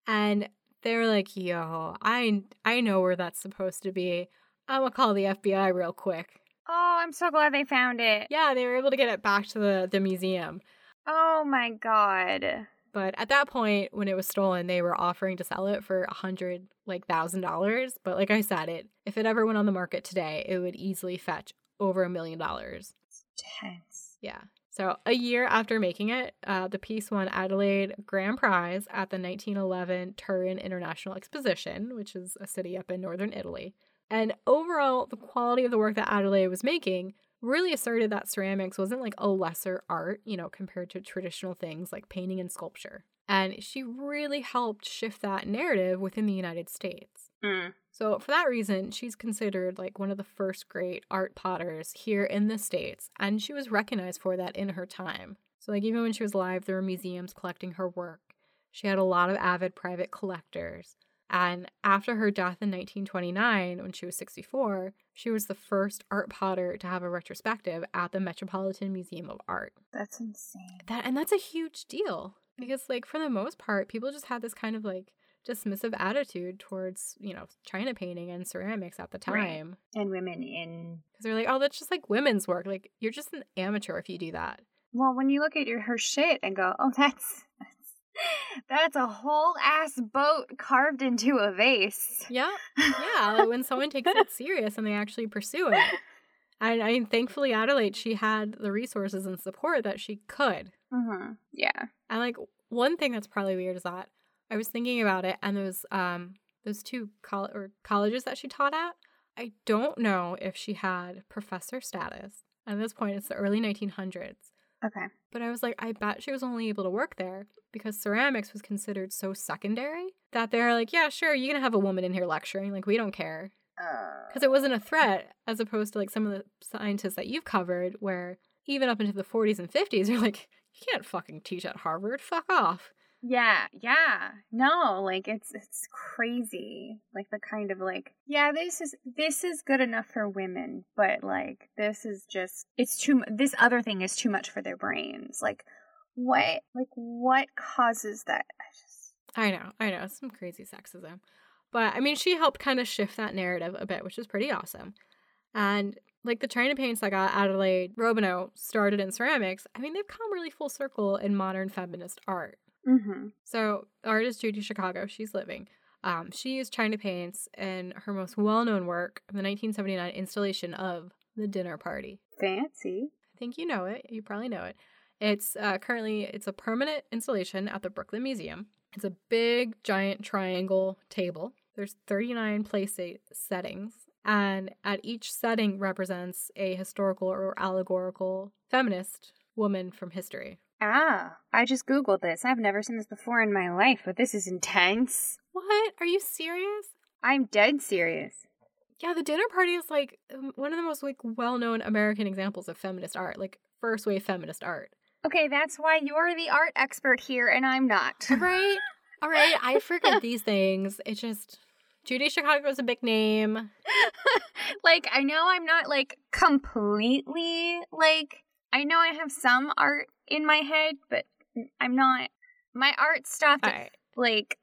And they were like, "Yo, I I know where that's supposed to be. I'm gonna call the FBI real quick." Oh, I'm so glad they found it. Yeah, they were able to get it back to the the museum. Oh my god. But at that point, when it was stolen, they were offering to sell it for a hundred like thousand dollars. But like I said, it if it ever went on the market today, it would easily fetch over a million dollars. Tense. Yeah. So a year after making it, uh, the piece won Adelaide Grand Prize at the 1911 Turin International Exposition, which is a city up in northern Italy. And overall, the quality of the work that Adelaide was making really asserted that ceramics wasn't like a lesser art, you know, compared to traditional things like painting and sculpture. And she really helped shift that narrative within the United States. Mm. So, for that reason, she's considered like one of the first great art potters here in the States, and she was recognized for that in her time. So, like, even when she was alive, there were museums collecting her work. She had a lot of avid private collectors. And after her death in 1929, when she was 64, she was the first art potter to have a retrospective at the Metropolitan Museum of Art. That's insane. That and that's a huge deal because like for the most part, people just had this kind of like dismissive attitude towards, you know, china painting and ceramics at the Right. time. And women in Because they're like, oh, that's just like women's work. Like, you're just an amateur if you do that. well, when you look at your her shit and go, oh, that's that's, that's a whole ass boat carved into a vase. Yeah. Yeah. like when someone takes it serious and they actually pursue it. And I mean, thankfully, Adelaide, she had the resources and support that she could. Mm-hmm. Yeah. And like one thing that's probably weird is that I was thinking about it, and those um those two col- or colleges that she taught at. I don't know if she had professor status. At this point, it's the early 1900s. Okay. But I was like, I bet she was only able to work there because ceramics was considered so secondary that they're like, yeah, sure, you're going to have a woman in here lecturing. Like, we don't care. Uh, Because it wasn't a threat, as opposed to like some of the scientists that you've covered, where even up into the 40s and 50s, you're like, you can't fucking teach at Harvard. Fuck off. Yeah, yeah. No, like it's it's crazy. Like the kind of like, yeah, this is this is good enough for women, but like this is just it's too this other thing is too much for their brains. Like what like what causes that? I just I know, I know, some crazy sexism. But I mean, she helped kind of shift that narrative a bit, which is pretty awesome. And like the China paints that got Adelaide Robineau started in ceramics, I mean, they've come really full circle in modern feminist art. Mm-hmm. So, artist Judy Chicago, she's living. Um, she used China paints in her most well known work, the 1979 installation of The Dinner Party. fancy. I think you know it. You probably know it. It's uh, currently it's a permanent installation at the Brooklyn Museum. It's a big, giant triangle table. There's 39 place se- settings, and at each setting represents a historical or allegorical feminist woman from history. Ah, I just googled this. I've never seen this before in my life, but this is intense. What? Are you serious? I'm dead serious. Yeah, the dinner party is like um, one of the most like well-known American examples of feminist art, like first wave feminist art. Okay, that's why you're the art expert here and I'm not. Right? All right, I forget these things. It's just Judy Chicago is a big name. like I know I'm not like completely like I know I have some art in my head, but I'm not My art stopped right. like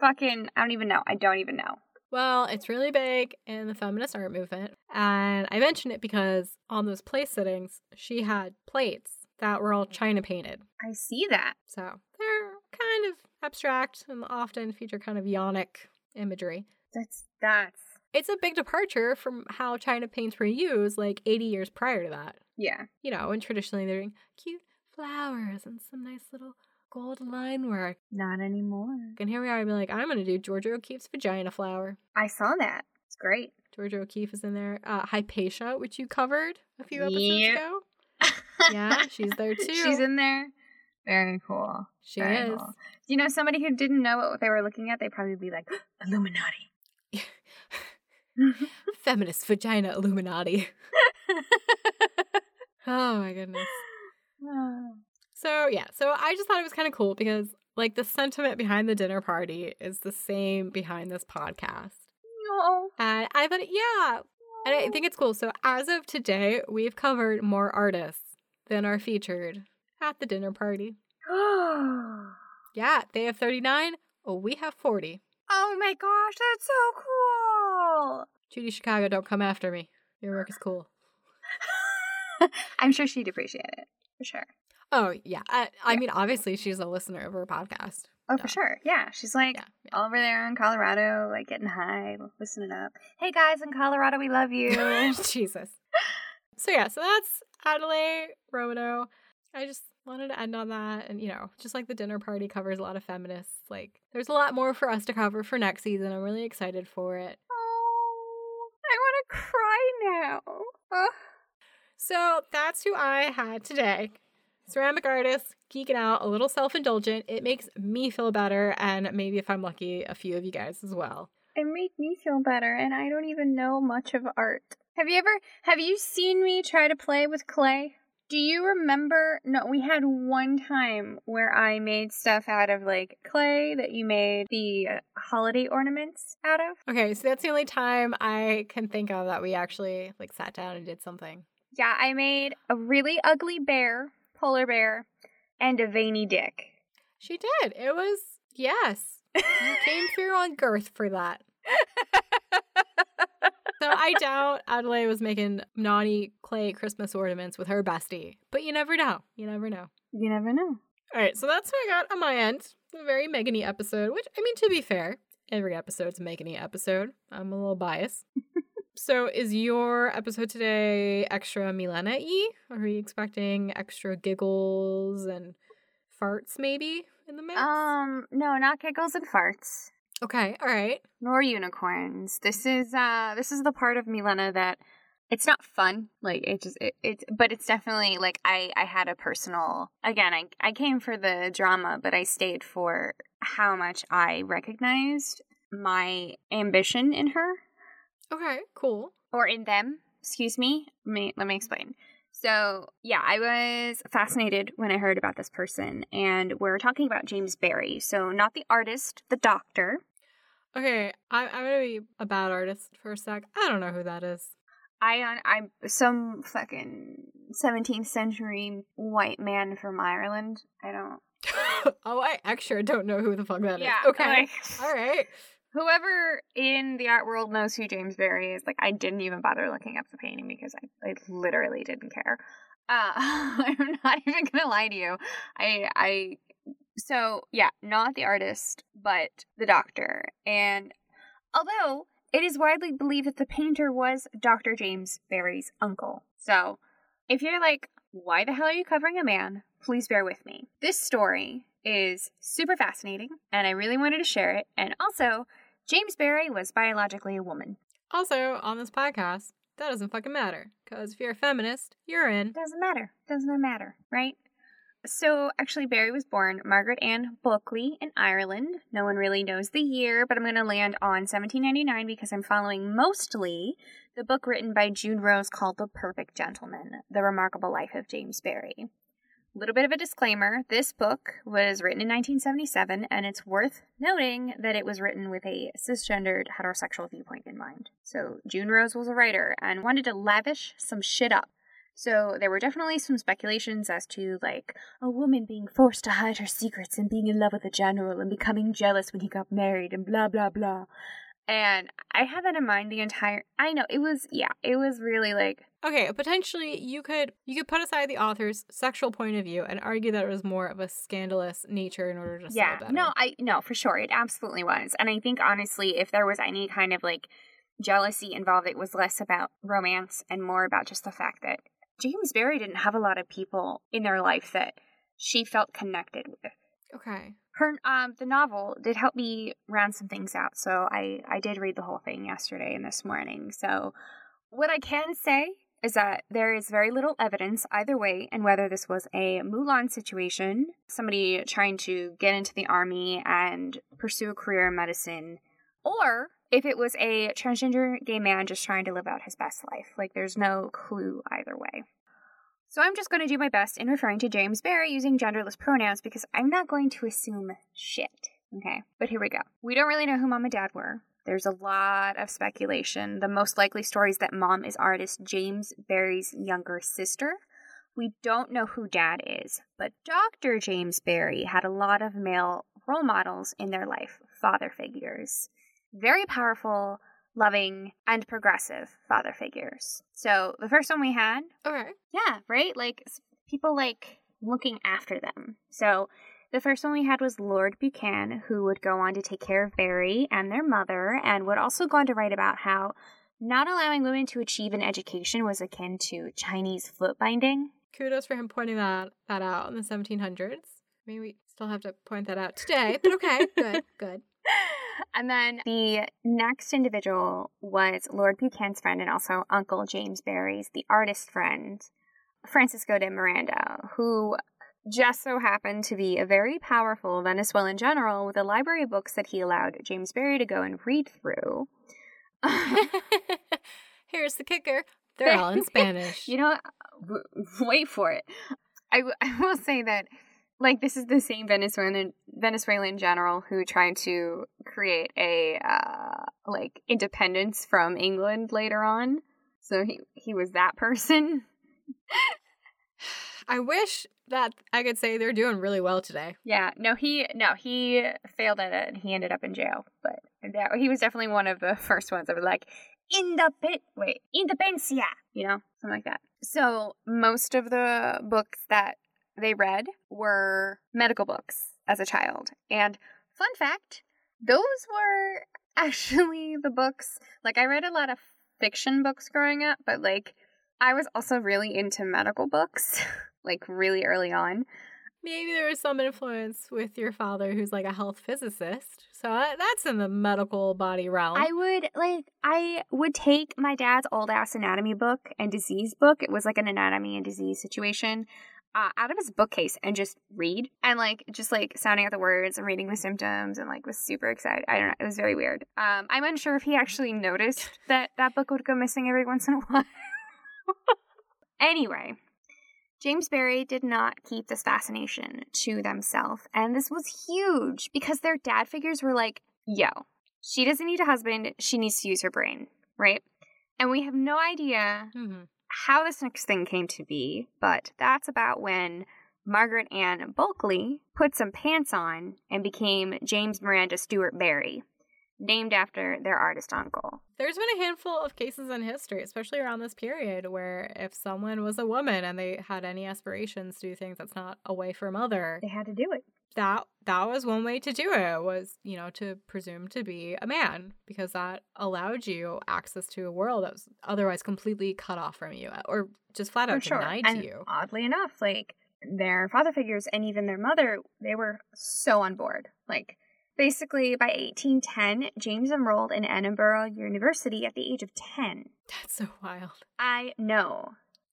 fucking I don't even know. I don't even know. Well, it's really big in the feminist art movement. And I mention it because on those place sittings, she had plates that were all China painted. I see that. So they're kind of abstract and often feature kind of yonic imagery. That's that's it's a big departure from how China paints were used like 80 years prior to that. Yeah. You know, and traditionally they're doing cute flowers and some nice little gold line work. Not anymore. And here we are, I'd be like, I'm going to do Georgia O'Keeffe's vagina flower. I saw that. It's great. Georgia O'Keeffe is in there. Uh, Hypatia, which you covered a few episodes yep. ago. yeah, she's there too. She's in there. Very cool. She Very is. Cool. You know, somebody who didn't know what they were looking at, they'd probably be like, Illuminati. Feminist vagina Illuminati. oh my goodness. So yeah, so I just thought it was kind of cool because like the sentiment behind the dinner party is the same behind this podcast. No. And I thought, yeah. And I think it's cool. So as of today, we've covered more artists than are featured at the dinner party. yeah, they have 39. Oh, we have 40. Oh my gosh, that's so cool. Judy Chicago, don't come after me. Your work is cool. I'm sure she'd appreciate it. For sure. Oh yeah, I, I mean, obviously she's a listener of our podcast. Oh, for sure. Yeah, she's like yeah, yeah. over there in Colorado, like getting high, listening up. Hey guys in Colorado, we love you. Jesus. So yeah, so that's Adelaide Robineau. I just wanted to end on that, and you know, just like the dinner party covers a lot of feminists. Like, there's a lot more for us to cover for next season. I'm really excited for it. Oh, I want to cry now. Oh. So that's who I had today ceramic artist, geeking out, a little self indulgent. It makes me feel better, and maybe if I'm lucky, a few of you guys as well. It made me feel better, and I don't even know much of art. Have you ever have you seen me try to play with clay? Do you remember? No, we had one time where I made stuff out of like clay that you made the uh, holiday ornaments out of. Okay, so that's the only time I can think of that we actually like sat down and did something. Yeah, I made a really ugly bear polar bear, and a veiny dick. She did. It was, yes. You came through on girth for that. so I doubt Adelaide was making naughty clay Christmas ornaments with her bestie. But you never know. You never know. You never know. All right, so that's what I got on my end. A very Megany episode, which, I mean, to be fair, every episode's a Megany episode. I'm a little biased. So, is your episode today extra Milena y? Are you expecting extra giggles and farts maybe in the mix? Um, no, not giggles and farts. Okay, all right. Nor unicorns. This is uh this is the part of Milena that it's not fun. Like it just it, it's but it's definitely like I I had a personal again, I I came for the drama, but I stayed for how much I recognized my ambition in her Okay, cool. Or in them, excuse me. Let me, let me explain. So, yeah, I was fascinated when I heard about this person, and we're talking about James Barry. So, not the artist, the doctor. Okay, I, I'm gonna be a bad artist for a sec. I don't know who that is. I I'm some fucking 17th century white man from Ireland. I don't. oh, I actually don't know who the fuck that yeah, is. Okay, like... all right whoever in the art world knows who James Barry is, like I didn't even bother looking up the painting because I, I literally didn't care. Uh, I'm not even gonna lie to you. I I so yeah, not the artist, but the doctor. And although it is widely believed that the painter was Dr. James Barry's uncle. So if you're like, why the hell are you covering a man? Please bear with me. This story is super fascinating, and I really wanted to share it. And also, James Barry was biologically a woman. Also, on this podcast, that doesn't fucking matter. Because if you're a feminist, you're in. Doesn't matter. Doesn't matter, right? So, actually, Barry was born Margaret Ann Bulkley in Ireland. No one really knows the year, but I'm going to land on 1799 because I'm following mostly the book written by June Rose called The Perfect Gentleman The Remarkable Life of James Barry little bit of a disclaimer. This book was written in 1977 and it's worth noting that it was written with a cisgendered heterosexual viewpoint in mind. So june rose was a writer and wanted to lavish some shit up. So there were definitely some speculations as to like a woman being forced to hide her secrets and being in love with a general and becoming jealous when he got married and blah blah blah. And I had that in mind the entire I know it was yeah, it was really like Okay, potentially you could you could put aside the author's sexual point of view and argue that it was more of a scandalous nature in order to yeah, no, I no for sure it absolutely was, and I think honestly, if there was any kind of like jealousy involved, it was less about romance and more about just the fact that James Barry didn't have a lot of people in their life that she felt connected with. Okay. Her um the novel did help me round some things out, so I I did read the whole thing yesterday and this morning. So what I can say is that there is very little evidence either way and whether this was a Mulan situation, somebody trying to get into the army and pursue a career in medicine, or if it was a transgender gay man just trying to live out his best life. Like, there's no clue either way. So I'm just going to do my best in referring to James Barry using genderless pronouns because I'm not going to assume shit. Okay, but here we go. We don't really know who mom and dad were. There's a lot of speculation. The most likely story is that mom is artist James Barry's younger sister. We don't know who dad is, but Dr. James Barry had a lot of male role models in their life, father figures very powerful, loving, and progressive father figures. So the first one we had. Okay. Yeah, right? Like people like looking after them. So the first one we had was Lord Buchan, who would go on to take care of Barry and their mother, and would also go on to write about how not allowing women to achieve an education was akin to Chinese foot binding. Kudos for him pointing that, that out in the 1700s. I mean, we still have to point that out today, but okay, good, good. And then the next individual was Lord Buchan's friend and also Uncle James Barry's, the artist friend, Francisco de Miranda, who just so happened to be a very powerful Venezuelan general with a library of books that he allowed James Barry to go and read through. Here's the kicker they're all in Spanish. you know, wait for it. I, w- I will say that like this is the same Venezuelan Venezuelan general who tried to create a uh, like independence from England later on. So he he was that person. I wish that I could say they're doing really well today. Yeah, no, he no he failed at it and he ended up in jail. But that, he was definitely one of the first ones that were like independent, wait, independencia, you know, something like that. So most of the books that they read were medical books as a child. And fun fact, those were actually the books. Like, I read a lot of fiction books growing up, but like, I was also really into medical books, like, really early on. Maybe there was some influence with your father, who's like a health physicist. So uh, that's in the medical body realm. I would like, I would take my dad's old ass anatomy book and disease book. It was like an anatomy and disease situation uh, out of his bookcase and just read and like just like sounding out the words and reading the symptoms and like was super excited. I don't know. It was very weird. Um, I'm unsure if he actually noticed that that book would go missing every once in a while. anyway, James Barry did not keep this fascination to themselves, and this was huge because their dad figures were like, "Yo, she doesn't need a husband. She needs to use her brain, right?" And we have no idea mm-hmm how this next thing came to be, but that's about when Margaret Ann Bulkley put some pants on and became James Miranda Stewart Barry, named after their artist uncle. There's been a handful of cases in history, especially around this period, where if someone was a woman and they had any aspirations to do things that's not a wife or mother, they had to do it that that was one way to do it was you know to presume to be a man because that allowed you access to a world that was otherwise completely cut off from you or just flat out sure. denied and to you. oddly enough like their father figures and even their mother they were so on board. Like basically by 1810 james enrolled in edinburgh university at the age of 10 that's so wild. I know.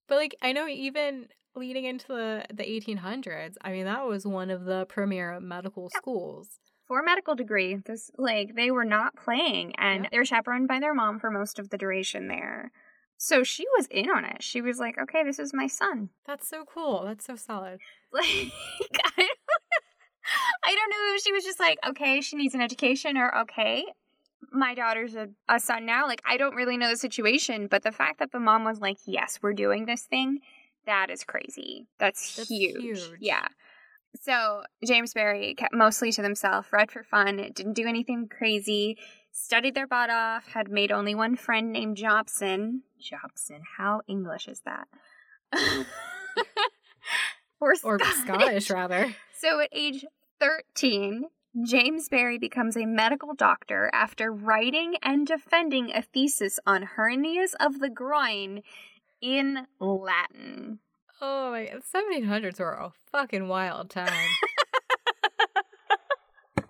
But like i know even leading into the, the 1800s, I mean, that was one of the premier medical schools. For a medical degree, this like they were not playing, and they were chaperoned by their mom for most of the duration there. So she was in on it. She was like, "Okay, this is my son." That's so cool. That's so solid. Like, I don't, I don't know if she was just like, "Okay, she needs an education," or "Okay, my daughter's a, a son now. Like, I don't really know the situation, but the fact that the mom was like, yes, we're doing this thing, that is crazy. That's, That's huge. huge. Yeah. So James Barry kept mostly to himself, read for fun, didn't do anything crazy, studied their butt off, had made only one friend named Jobson. Jobson, how English is that? or Or Scottish, rather. So at age 13, James Barry becomes a medical doctor after writing and defending a thesis on hernias of the groin in Latin. Oh my god, 1700s were a fucking wild time. like,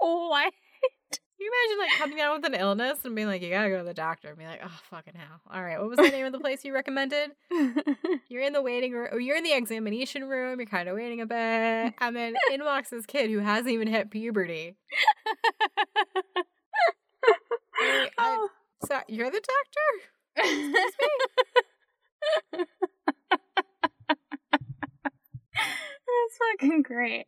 what? Can you imagine like coming down with an illness and being like, you gotta go to the doctor and be like, oh fucking hell. All right, what was the name of the place you recommended? You're in the waiting room, or you're in the examination room. You're kind of waiting a bit, and then in walks this kid who hasn't even hit puberty. I- Oh. so you're the doctor? That's fucking great.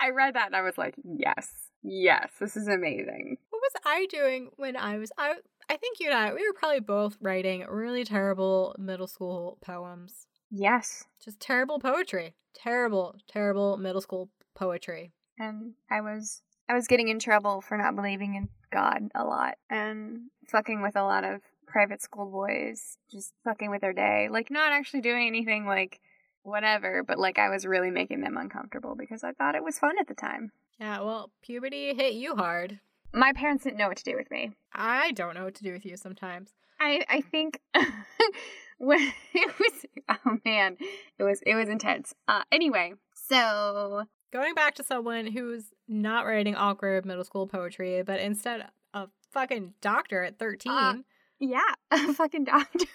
I read that and I was like, yes, yes, this is amazing. What was I doing when I was I? I think you and I we were probably both writing really terrible middle school poems. Yes. Just terrible poetry. Terrible, terrible middle school poetry. And I was I was getting in trouble for not believing in God a lot and fucking with a lot of private school boys, just fucking with their day. Like not actually doing anything like whatever, but like I was really making them uncomfortable because I thought it was fun at the time. Yeah, well, puberty hit you hard. My parents didn't know what to do with me. I don't know what to do with you sometimes. I I think when it was oh man, it was it was intense. Uh anyway, so Going back to someone who's not writing awkward middle school poetry, but instead a fucking doctor at 13. Uh, yeah, a fucking doctor.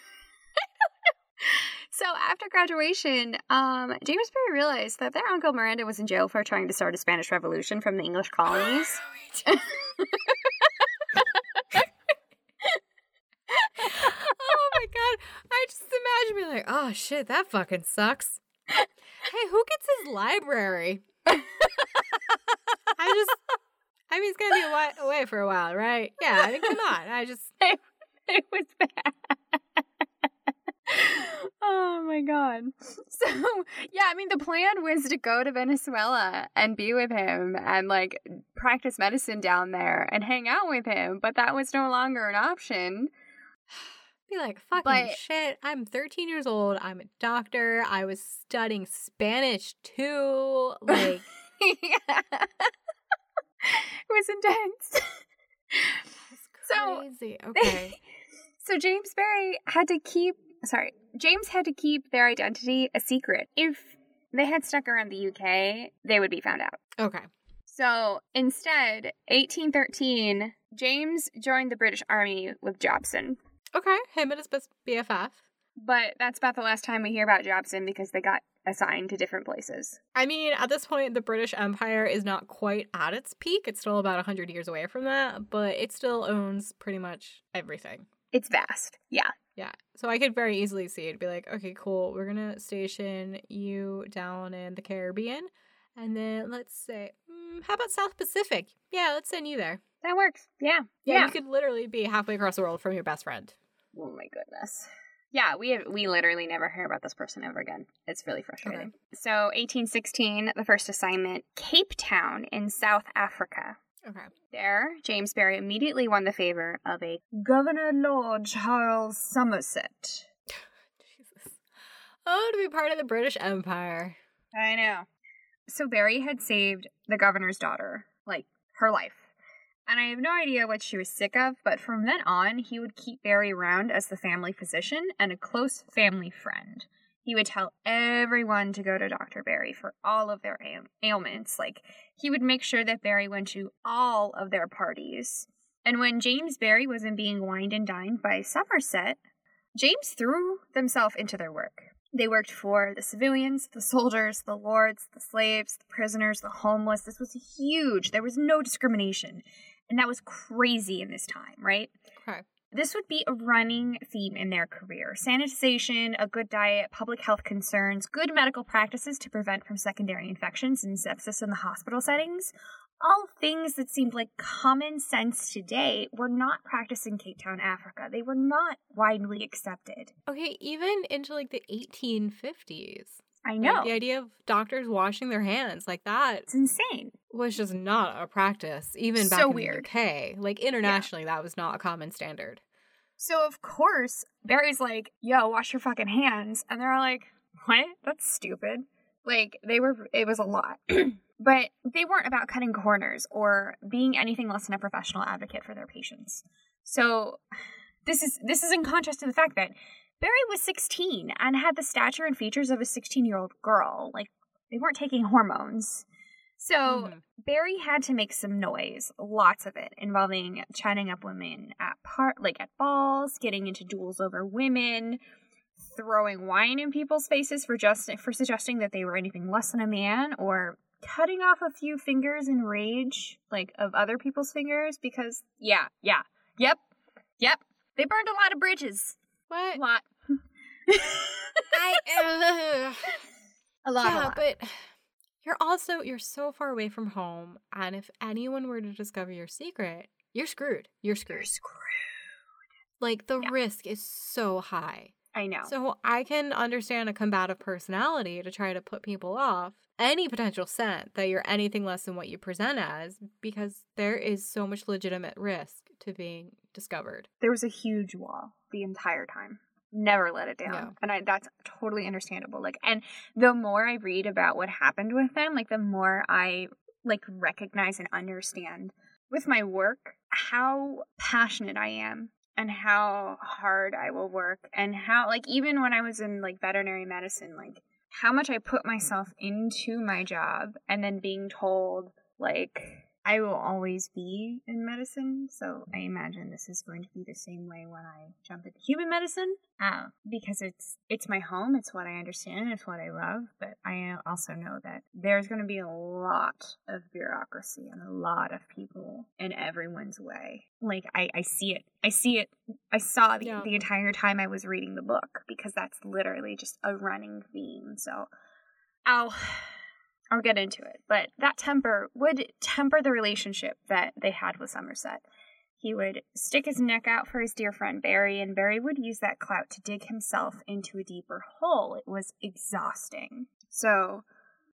so after graduation, um, James Barry realized that their uncle Miranda was in jail for trying to start a Spanish Revolution from the English colonies. oh my god. I just imagine being like, oh shit, that fucking sucks. hey, who gets his library? I just, I mean, he's gonna be awa- away for a while, right? Yeah, I mean, come on. I just, it was bad. oh my god. So, yeah, I mean, the plan was to go to Venezuela and be with him and like practice medicine down there and hang out with him, but that was no longer an option. be like, fucking But- shit. I'm 13 years old. I'm a doctor. I was studying Spanish too. Like, yeah. it was intense. So- crazy. Okay. So James Barry had to keep sorry, James had to keep their identity a secret. If they had stuck around the UK, they would be found out. Okay. So instead, 1813, James joined the British Army with Jobson. Okay. Him and his best BFF. But that's about the last time we hear about Jobson because they got assigned to different places. I mean, at this point, the British Empire is not quite at its peak. It's still about 100 years away from that, but it still owns pretty much everything. It's vast. Yeah. Yeah. So I could very easily see it be like, okay, cool. We're going to station you down in the Caribbean. And then let's say, mm, how about South Pacific? Yeah, let's send you there. That works. Yeah. Yeah, Yeah. you could literally be halfway across the world from your best friend. Oh my goodness. Yeah, we have, we literally never hear about this person ever again. It's really frustrating. So, 1816, the first assignment, Cape Town in South Africa. Okay. There, James Barry immediately won the favor of a Governor Lord Charles Somerset. Jesus. Oh, to be part of the British Empire. I know. So Barry had saved the governor's daughter, like her life. And I have no idea what she was sick of, but from then on, he would keep Barry around as the family physician and a close family friend. He would tell everyone to go to Dr. Barry for all of their ailments. Like, he would make sure that Barry went to all of their parties. And when James Barry wasn't being wined and dined by Somerset, James threw themselves into their work. They worked for the civilians, the soldiers, the lords, the slaves, the prisoners, the homeless. This was huge. There was no discrimination. And that was crazy in this time, right? Okay. This would be a running theme in their career sanitization, a good diet, public health concerns, good medical practices to prevent from secondary infections and sepsis in the hospital settings. all things that seemed like common sense today were not practiced in Cape Town, Africa. They were not widely accepted. Okay, even into like the 1850s. I know. Like, the idea of doctors washing their hands like that. It's insane. Was just not a practice, even back so in weird. the UK. Like internationally, yeah. that was not a common standard. So of course, Barry's like, yo, wash your fucking hands. And they're like, what? That's stupid. Like, they were, it was a lot. but they weren't about cutting corners or being anything less than a professional advocate for their patients. So this is, this is in contrast to the fact that Barry was 16 and had the stature and features of a 16 year old girl. Like, they weren't taking hormones. So mm-hmm. Barry had to make some noise, lots of it, involving chatting up women at part like at balls, getting into duels over women, throwing wine in people's faces for just for suggesting that they were anything less than a man, or cutting off a few fingers in rage, like of other people's fingers, because yeah, yeah, yep, yep, they burned a lot of bridges. What? A lot. I uh, a lot. Yeah, a lot. but you're also you're so far away from home, and if anyone were to discover your secret, you're screwed. You're screwed. You're screwed. Like the Yeah. risk is so high. I know. So I can understand a combative personality to try to put people off any potential scent that you're anything less than what you present as because there is so much legitimate risk to being discovered. there was a huge wall the entire time. Never let it down. Yeah. And I that's totally understandable. Like and the more I read about what happened with them, like the more I like recognize and understand with my work how passionate I am and how hard I will work and how like even when I was in like veterinary medicine, like how much I put myself into my job and then being told like I will always be in medicine, so I imagine this is going to be the same way when I jump into human medicine. Uh, because it's it's my home, it's what I understand, it's what I love. But I also know that there's going to be a lot of bureaucracy and a lot of people in everyone's way. Like I, I see it, I see it, I saw the Yeah. the entire time I was reading the book because that's literally just a running theme. So, I'll I'll get into it. But that temper would temper the relationship that they had with Somerset. He would stick his neck out for his dear friend Barry, and Barry would use that clout to dig himself into a deeper hole. It was exhausting. So,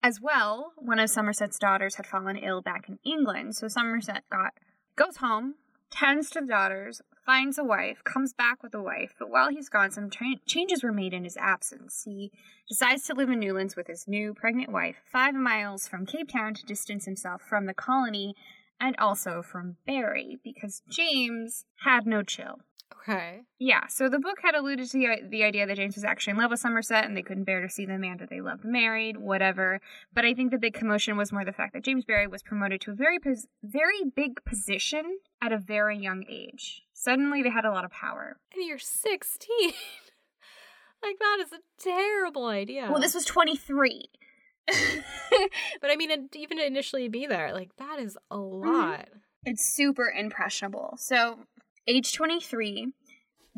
as well, one of Somerset's daughters had fallen ill back in England, so Somerset got goes home, tends to the daughters, finds a wife, comes back with a wife, but while he's gone, some tra- changes were made in his absence. He decides to live in Newlands with his new pregnant wife, five miles from Cape Town to distance himself from the colony and also from Barry, because James had no chill. Okay. Yeah, so the book had alluded to the, the idea that James was actually in love with Somerset and they couldn't bear to see the man that they loved married, whatever. But I think the big commotion was more the fact that James Barry was promoted to a very, pos- very big position at a very young age. Suddenly they had a lot of power. And you're 16. like that is a terrible idea. Well, this was 23. but I mean, even to initially be there, like that is a mm-hmm. lot. It's super impressionable. So, age 23,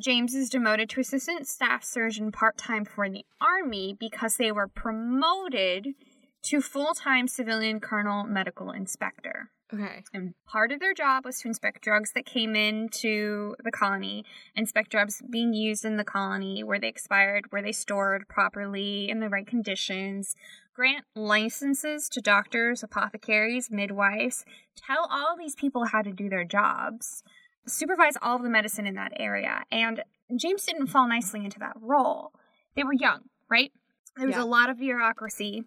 James is demoted to assistant staff surgeon part time for the Army because they were promoted to full time civilian colonel medical inspector. Okay. And part of their job was to inspect drugs that came into the colony, inspect drugs being used in the colony, where they expired, where they stored properly, in the right conditions, grant licenses to doctors, apothecaries, midwives, tell all these people how to do their jobs, supervise all of the medicine in that area. And James didn't fall nicely into that role. They were young, right? There was Yeah. a lot of bureaucracy,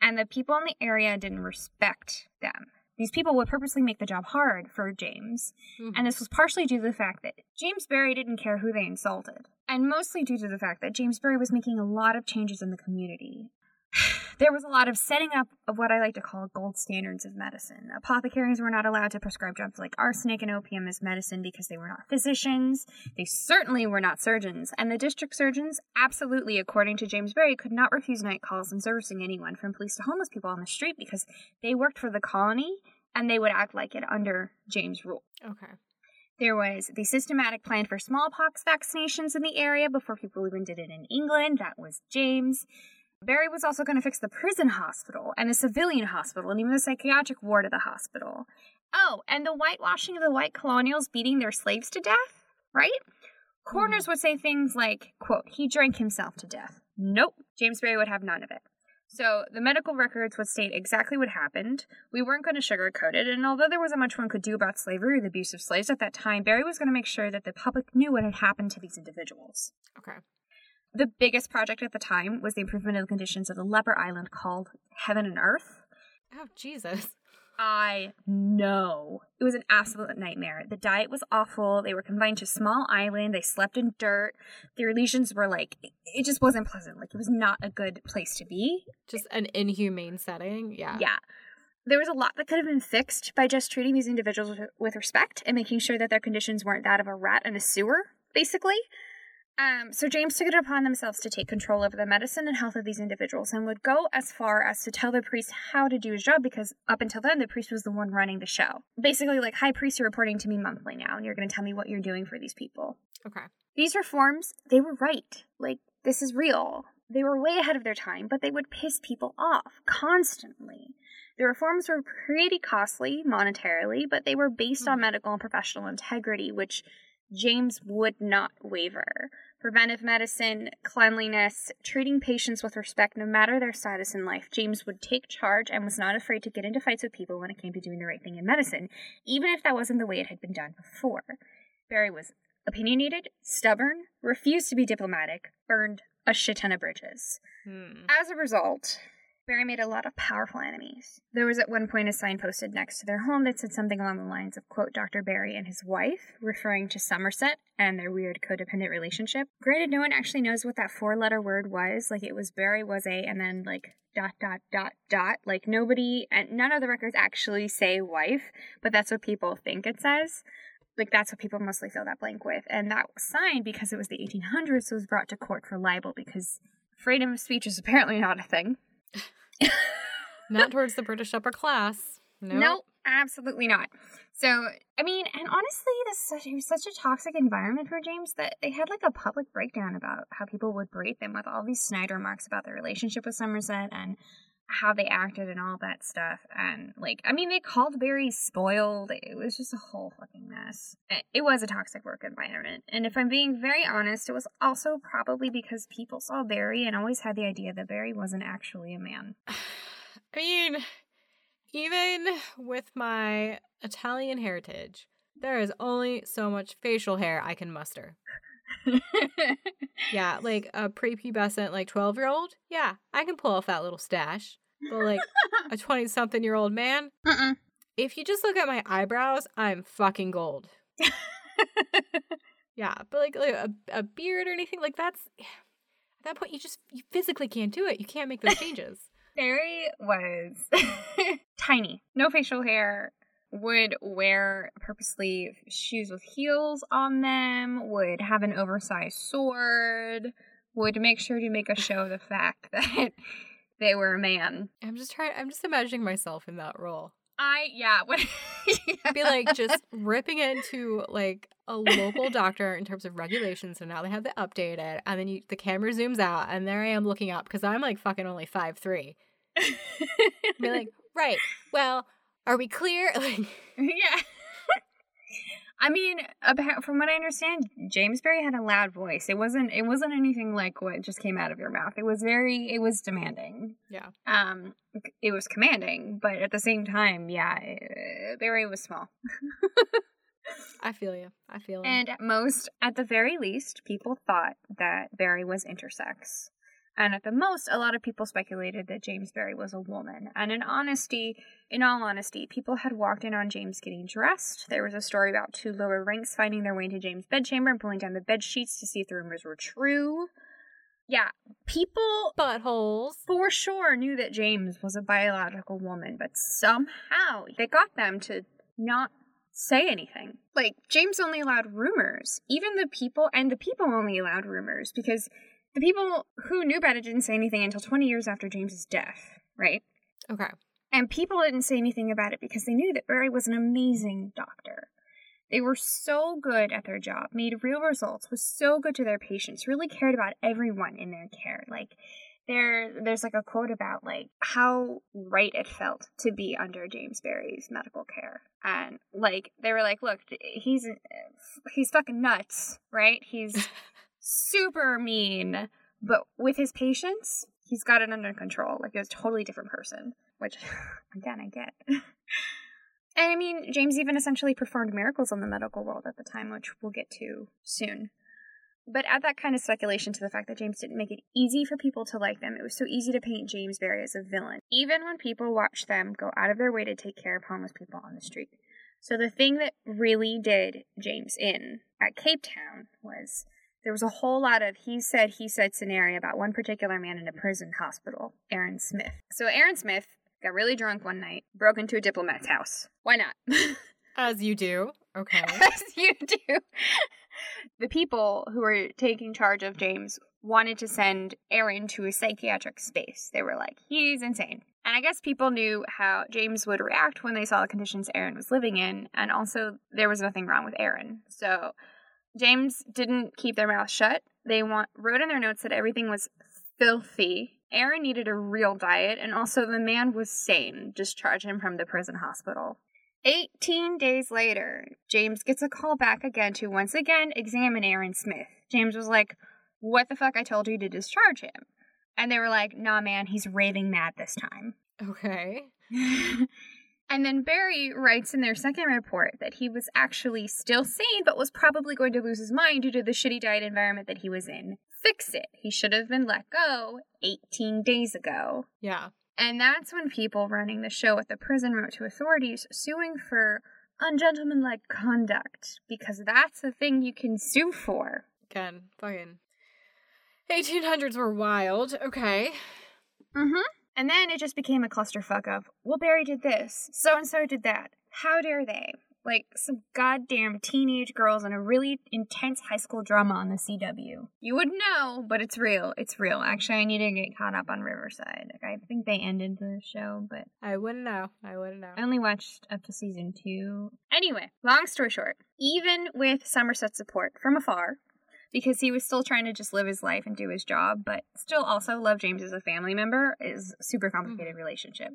and the people in the area didn't respect them. These people would purposely make the job hard for James, Mhm. and this was partially due to the fact that James Barry didn't care who they insulted, and mostly due to the fact that James Barry was making a lot of changes in the community. There was a lot of setting up of what I like to call gold standards of medicine. Apothecaries were not allowed to prescribe drugs like arsenic and opium as medicine because they were not physicians. They certainly were not surgeons. And the district surgeons, absolutely, according to James Barry, could not refuse night calls and servicing anyone from police to homeless people on the street because they worked for the colony and they would act like it under James' rule. Okay. There was the systematic plan for smallpox vaccinations in the area before people even did it in England. That was James. Barry was also going to fix the prison hospital and the civilian hospital and even the psychiatric ward of the hospital. Oh, and the whitewashing of the white colonials beating their slaves to death, right? Coroners mm-hmm. would say things like, quote, he drank himself to death. Nope, James Barry would have none of it. So the medical records would state exactly what happened. We weren't going to sugarcoat it, and although there wasn't much one could do about slavery or the abuse of slaves at that time, Barry was going to make sure that the public knew what had happened to these individuals. Okay. The biggest project at the time was the improvement of the conditions of the leper island called Heaven and Earth. Oh, Jesus. I know. It was an absolute nightmare. The diet was awful. They were confined to a small island. They slept in dirt. Their lesions were like, it just wasn't pleasant. Like, it was not a good place to be. Just an inhumane setting. Yeah. Yeah. There was a lot that could have been fixed by just treating these individuals with respect and making sure that their conditions weren't that of a rat in a sewer, basically. Um, so James took it upon themselves to take control over the medicine and health of these individuals and would go as far as to tell the priest how to do his job because up until then the priest was the one running the show. Basically, like, high priest, you're reporting to me monthly now and you're going to tell me what you're doing for these people. Okay. These reforms, they were right. Like, this is real. They were way ahead of their time, but they would piss people off constantly. The reforms were pretty costly monetarily, but they were based on hmm. medical and professional integrity, which James would not waver. Preventive medicine, cleanliness, treating patients with respect no matter their status in life. James would take charge and was not afraid to get into fights with people when it came to doing the right thing in medicine, even if that wasn't the way it had been done before. Barry was opinionated, stubborn, refused to be diplomatic, burned a shit ton of bridges. Hmm. As a result, Barry made a lot of powerful enemies. There was at one point a sign posted next to their home that said something along the lines of, quote, Dr. Barry and his wife, referring to Somerset and their weird codependent relationship. Granted, no one actually knows what that four letter word was. Like, it was Barry was a, and then, like, dot, dot, dot, dot. Like, nobody, and none of the records actually say wife, but that's what people think it says like that's what people mostly fill that blank with. And that signed because it was the 1800s, was brought to court for libel because freedom of speech is apparently not a thing. not towards the British upper class. No, nope. absolutely not. So, I mean, and honestly, this such, it was such a toxic environment for James that they had like a public breakdown about how people would berate them with all these snide remarks about their relationship with Somerset and how they acted and all that stuff. And like, I mean, they called Barry spoiled. It was just a whole fucking mess. It was a toxic work environment. And if I'm being very honest, it was also probably because people saw Barry and always had the idea that Barry wasn't actually a man. I mean, even with my Italian heritage, there is only so much facial hair I can muster. Yeah, like a prepubescent, like 12 year old. Yeah, I can pull off that little stash. But like a 20 something year old man, uh-uh. if you just look at my eyebrows, I'm fucking gold. yeah, but like, like a, a beard or anything like that's at that point you just you physically can't do it. You can't make those changes. Barry was tiny, no facial hair, would wear purposely shoes with heels on them, would have an oversized sword, would make sure to make a show of the fact that they were a man. I'm just trying I'm just imagining myself in that role. I yeah, would yeah. be like just ripping into like a local doctor in terms of regulations So now they have to update it and then you, the camera zooms out and there I am looking up because I'm like fucking only five three. be like, right, well, are we clear? Yeah. I mean, from what I understand, James Barry had a loud voice. It wasn't. It wasn't anything like what just came out of your mouth. It was very. It was demanding. Yeah. Um. It was commanding, but at the same time, yeah, it, Barry was small. I feel you. I feel you. And at most, at the very least, people thought that Barry was intersex. And at the most, a lot of people speculated that James Barry was a woman. And in honesty, in all honesty, people had walked in on James getting dressed. There was a story about two lower ranks finding their way into James' bedchamber and pulling down the bed sheets to see if the rumors were true. Yeah, people buttholes for sure knew that James was a biological woman, but somehow they got them to not say anything. Like James only allowed rumors. Even the people and the people only allowed rumors because the people who knew about it didn't say anything until 20 years after James's death, right? Okay. And people didn't say anything about it because they knew that Barry was an amazing doctor. They were so good at their job, made real results, was so good to their patients, really cared about everyone in their care. Like, there there's like a quote about like how right it felt to be under James Barry's medical care. And like they were like, look, he's he's fucking nuts, right? He's super mean, but with his patience, he's got it under control. Like he's a totally different person, which again I get. And I mean, James even essentially performed miracles on the medical world at the time, which we'll get to soon. But add that kind of speculation to the fact that James didn't make it easy for people to like them. It was so easy to paint James Barry as a villain, even when people watched them go out of their way to take care of homeless people on the street. So the thing that really did James in at Cape Town was there was a whole lot of he said, he said scenario about one particular man in a prison hospital, Aaron Smith. So Aaron Smith got really drunk one night, broke into a diplomat's house. Why not? As you do. Okay. As you do. the people who were taking charge of James wanted to send Aaron to a psychiatric space. They were like, he's insane. And I guess people knew how James would react when they saw the conditions Aaron was living in, and also there was nothing wrong with Aaron. So James didn't keep their mouth shut. They want, wrote in their notes that everything was filthy Aaron needed a real diet, and also the man was sane. Discharge him from the prison hospital. 18 days later, James gets a call back again to once again examine Aaron Smith. James was like, What the fuck? I told you to discharge him. And they were like, Nah, man, he's raving mad this time. Okay. and then Barry writes in their second report that he was actually still sane, but was probably going to lose his mind due to the shitty diet environment that he was in fix it. He should have been let go 18 days ago. Yeah. And that's when people running the show at the prison wrote to authorities suing for ungentlemanlike conduct because that's the thing you can sue for. Again, fucking 1800s were wild. Okay. Mm Mhm. And then it just became a clusterfuck of, well, Barry did this, so and so did that. How dare they? like some goddamn teenage girls in a really intense high school drama on the CW. You wouldn't know, but it's real. It's real. Actually, I need to get caught up on Riverdale. Like, I think they ended the show, but I wouldn't know. I wouldn't know. I only watched up to season two. Anyway, long story short, even with Somerset's support from afar, because he was still trying to just live his life and do his job, but still also love James as a family member, is super complicated mm. relationship.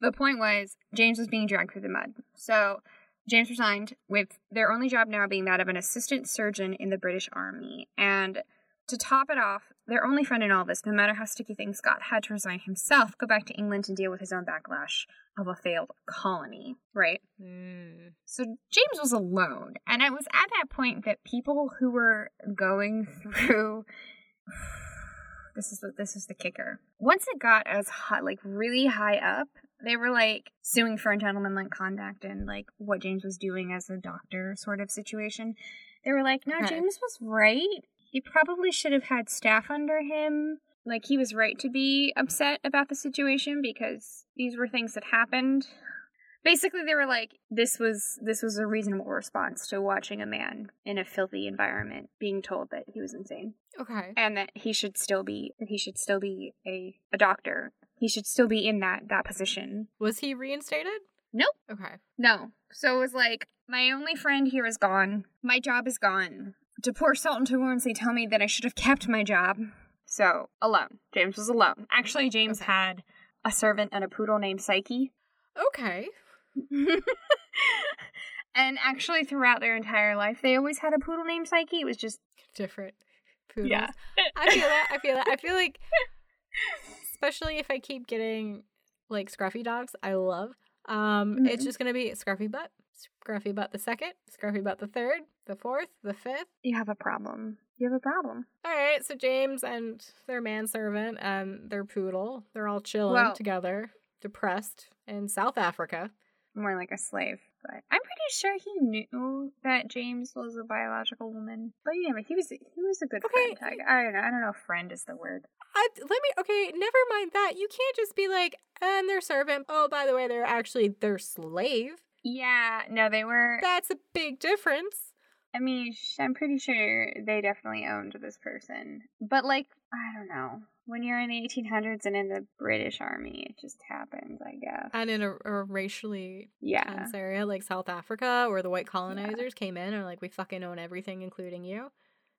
The point was James was being dragged through the mud. So James resigned, with their only job now being that of an assistant surgeon in the British Army. And to top it off, their only friend in all this, no matter how sticky things got, had to resign himself, go back to England and deal with his own backlash of a failed colony, right? Mm. So James was alone. And it was at that point that people who were going through this is the, this is the kicker. Once it got as hot, like really high up, they were like suing for ungentlemanlike conduct and like what James was doing as a doctor sort of situation. They were like, no. James was right. He probably should have had staff under him. Like he was right to be upset about the situation because these were things that happened. Basically, they were like, this was this was a reasonable response to watching a man in a filthy environment being told that he was insane. Okay. And that he should still be that he should still be a, a doctor he should still be in that that position. Was he reinstated? Nope. Okay. No. So it was like my only friend here is gone. My job is gone. To pour salt into wounds, they tell me that I should have kept my job. So alone. James was alone. Actually, James okay. had a servant and a poodle named Psyche. Okay. and actually, throughout their entire life, they always had a poodle named Psyche. It was just different poodles. Yeah. I feel that. I feel that. I feel like especially if I keep getting like scruffy dogs, I love. Um, mm-hmm. it's just gonna be scruffy butt, scruffy butt the second, scruffy butt the third, the fourth, the fifth. You have a problem. You have a problem. All right, so James and their manservant and their poodle, they're all chilling well, together, depressed in South Africa. More like a slave, but I'm pretty sure he knew that James was a biological woman. But yeah, but he was he was a good okay. friend. I, I don't know. I don't know if friend is the word. I, let me okay never mind that you can't just be like and their servant oh by the way they're actually their slave yeah no they were that's a big difference i mean i'm pretty sure they definitely owned this person but like i don't know when you're in the 1800s and in the british army it just happens i guess and in a, a racially yeah. tense area like south africa where the white colonizers yeah. came in and like we fucking own everything including you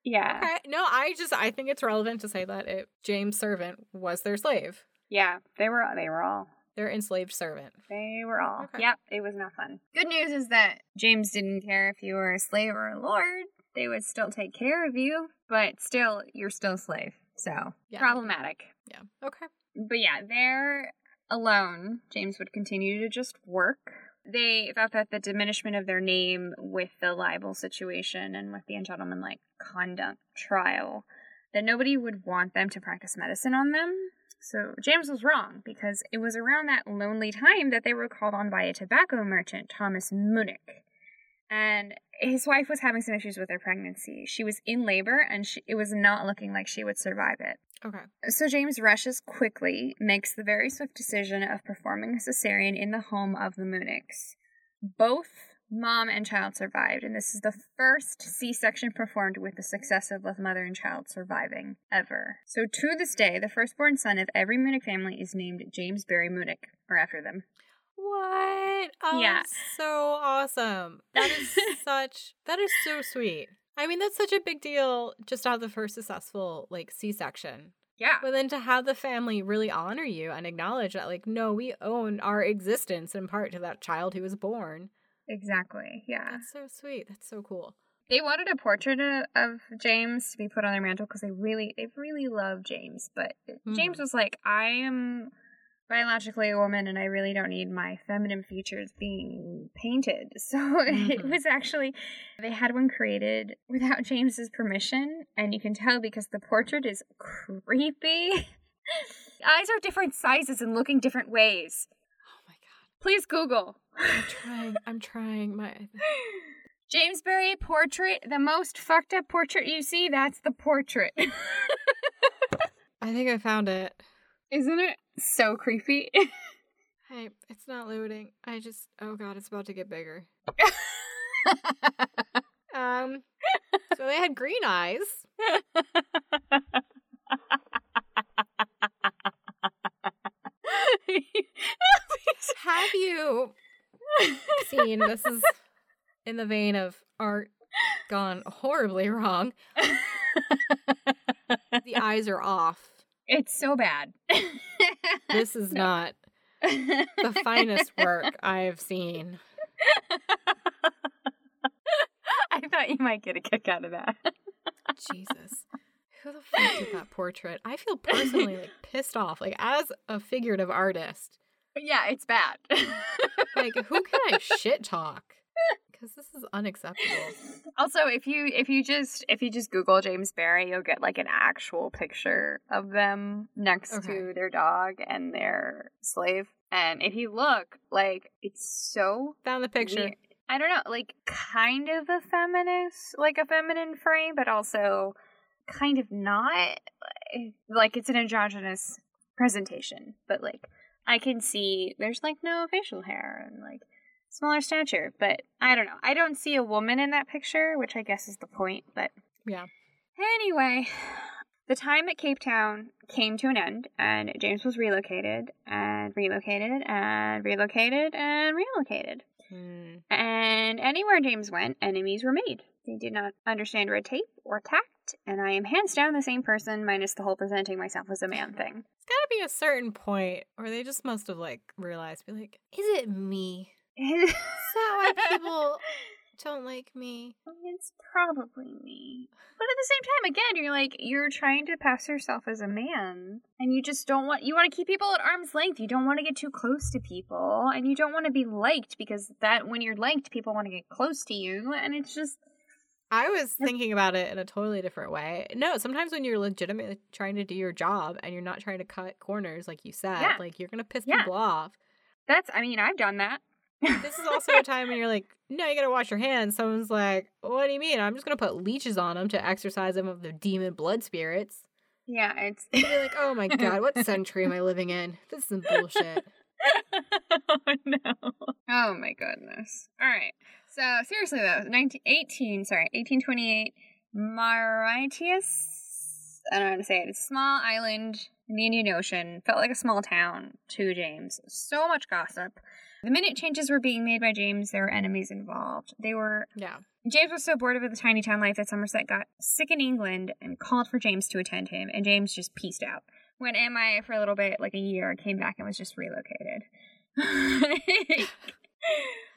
Yeah. Okay. No, I just I think it's relevant to say that it, James' servant was their slave. Yeah, they were they were all their enslaved servant. They were all. Okay. Yep, it was not fun. Good news is that James didn't care if you were a slave or a lord. They would still take care of you, but still you're still a slave. So, yeah. problematic. Yeah. Okay. But yeah, they're alone. James would continue to just work they thought that the diminishment of their name with the libel situation and with the ungentlemanlike conduct trial, that nobody would want them to practice medicine on them. So James was wrong because it was around that lonely time that they were called on by a tobacco merchant, Thomas Munnik. And his wife was having some issues with her pregnancy. She was in labor and she, it was not looking like she would survive it. Okay. So James rushes quickly, makes the very swift decision of performing a cesarean in the home of the Munniks. Both mom and child survived, and this is the first C section performed with the success of both mother and child surviving ever. So to this day, the firstborn son of every Munnik family is named James Barry Munnik, or after them. What? Oh, yeah. So awesome. That is such, that is so sweet. I mean, that's such a big deal just to have the first successful like C-section. Yeah. But then to have the family really honor you and acknowledge that like no, we own our existence in part to that child who was born. Exactly. Yeah. That's so sweet. That's so cool. They wanted a portrait of James to be put on their mantle because they really they really love James, but mm-hmm. James was like, "I am biologically a woman and I really don't need my feminine features being painted. So mm-hmm. it was actually, they had one created without James's permission. And you can tell because the portrait is creepy. Eyes are different sizes and looking different ways. Please Google. I'm trying. I'm trying. My. James Barry portrait, the most fucked up portrait you see, that's the portrait. I think I found it. Isn't it so creepy? hey, it's not loading. I just oh god, it's about to get bigger. um so they had green eyes. Have you seen this is in the vein of art gone horribly wrong. the eyes are off it's so bad. this is no. not the finest work I've seen. I thought you might get a kick out of that. Jesus. Who the fuck did that portrait? I feel personally like pissed off. Like as a figurative artist. Yeah, it's bad. like who can I shit talk? because this is unacceptable. Also, if you if you just if you just Google James Barry, you'll get like an actual picture of them next okay. to their dog and their slave. And if you look, like it's so found the picture. Weird. I don't know, like kind of a feminist, like a feminine frame, but also kind of not. Like it's an androgynous presentation, but like I can see there's like no facial hair and like smaller stature. But I don't know. I don't see a woman in that picture, which I guess is the point. But yeah. Anyway, the time at Cape Town came to an end, and James was relocated, and relocated, and relocated, and relocated. Hmm. And anywhere James went, enemies were made. They did not understand red tape or tact, and I am hands down the same person, minus the whole presenting myself as a man thing. It's gotta be a certain point where they just must have like realized, be like, is it me? Is that why people don't like me? It's probably me. But at the same time, again, you're like, you're trying to pass yourself as a man. And you just don't want, you want to keep people at arm's length. You don't want to get too close to people. And you don't want to be liked because that, when you're liked, people want to get close to you. And it's just. I was thinking about it in a totally different way. No, sometimes when you're legitimately trying to do your job and you're not trying to cut corners, like you said, yeah. like you're going to piss yeah. people off. That's, I mean, I've done that this is also a time when you're like, no, you gotta wash your hands. Someone's like, what do you mean? I'm just gonna put leeches on them to exorcise them of the demon blood spirits. Yeah, it's. you're like, oh my god, what century am I living in? This is some bullshit. oh no. Oh my goodness. All right. So seriously though, 1918, sorry, 1828, Mauritius. I don't know how to say it. It's a small island in the Indian Ocean. Felt like a small town to James. So much gossip. The minute changes were being made by James, there were enemies involved. They were yeah James was so bored of the tiny town life that Somerset got sick in England and called for James to attend him, and James just pieced out. Went MIA for a little bit, like a year, came back and was just relocated.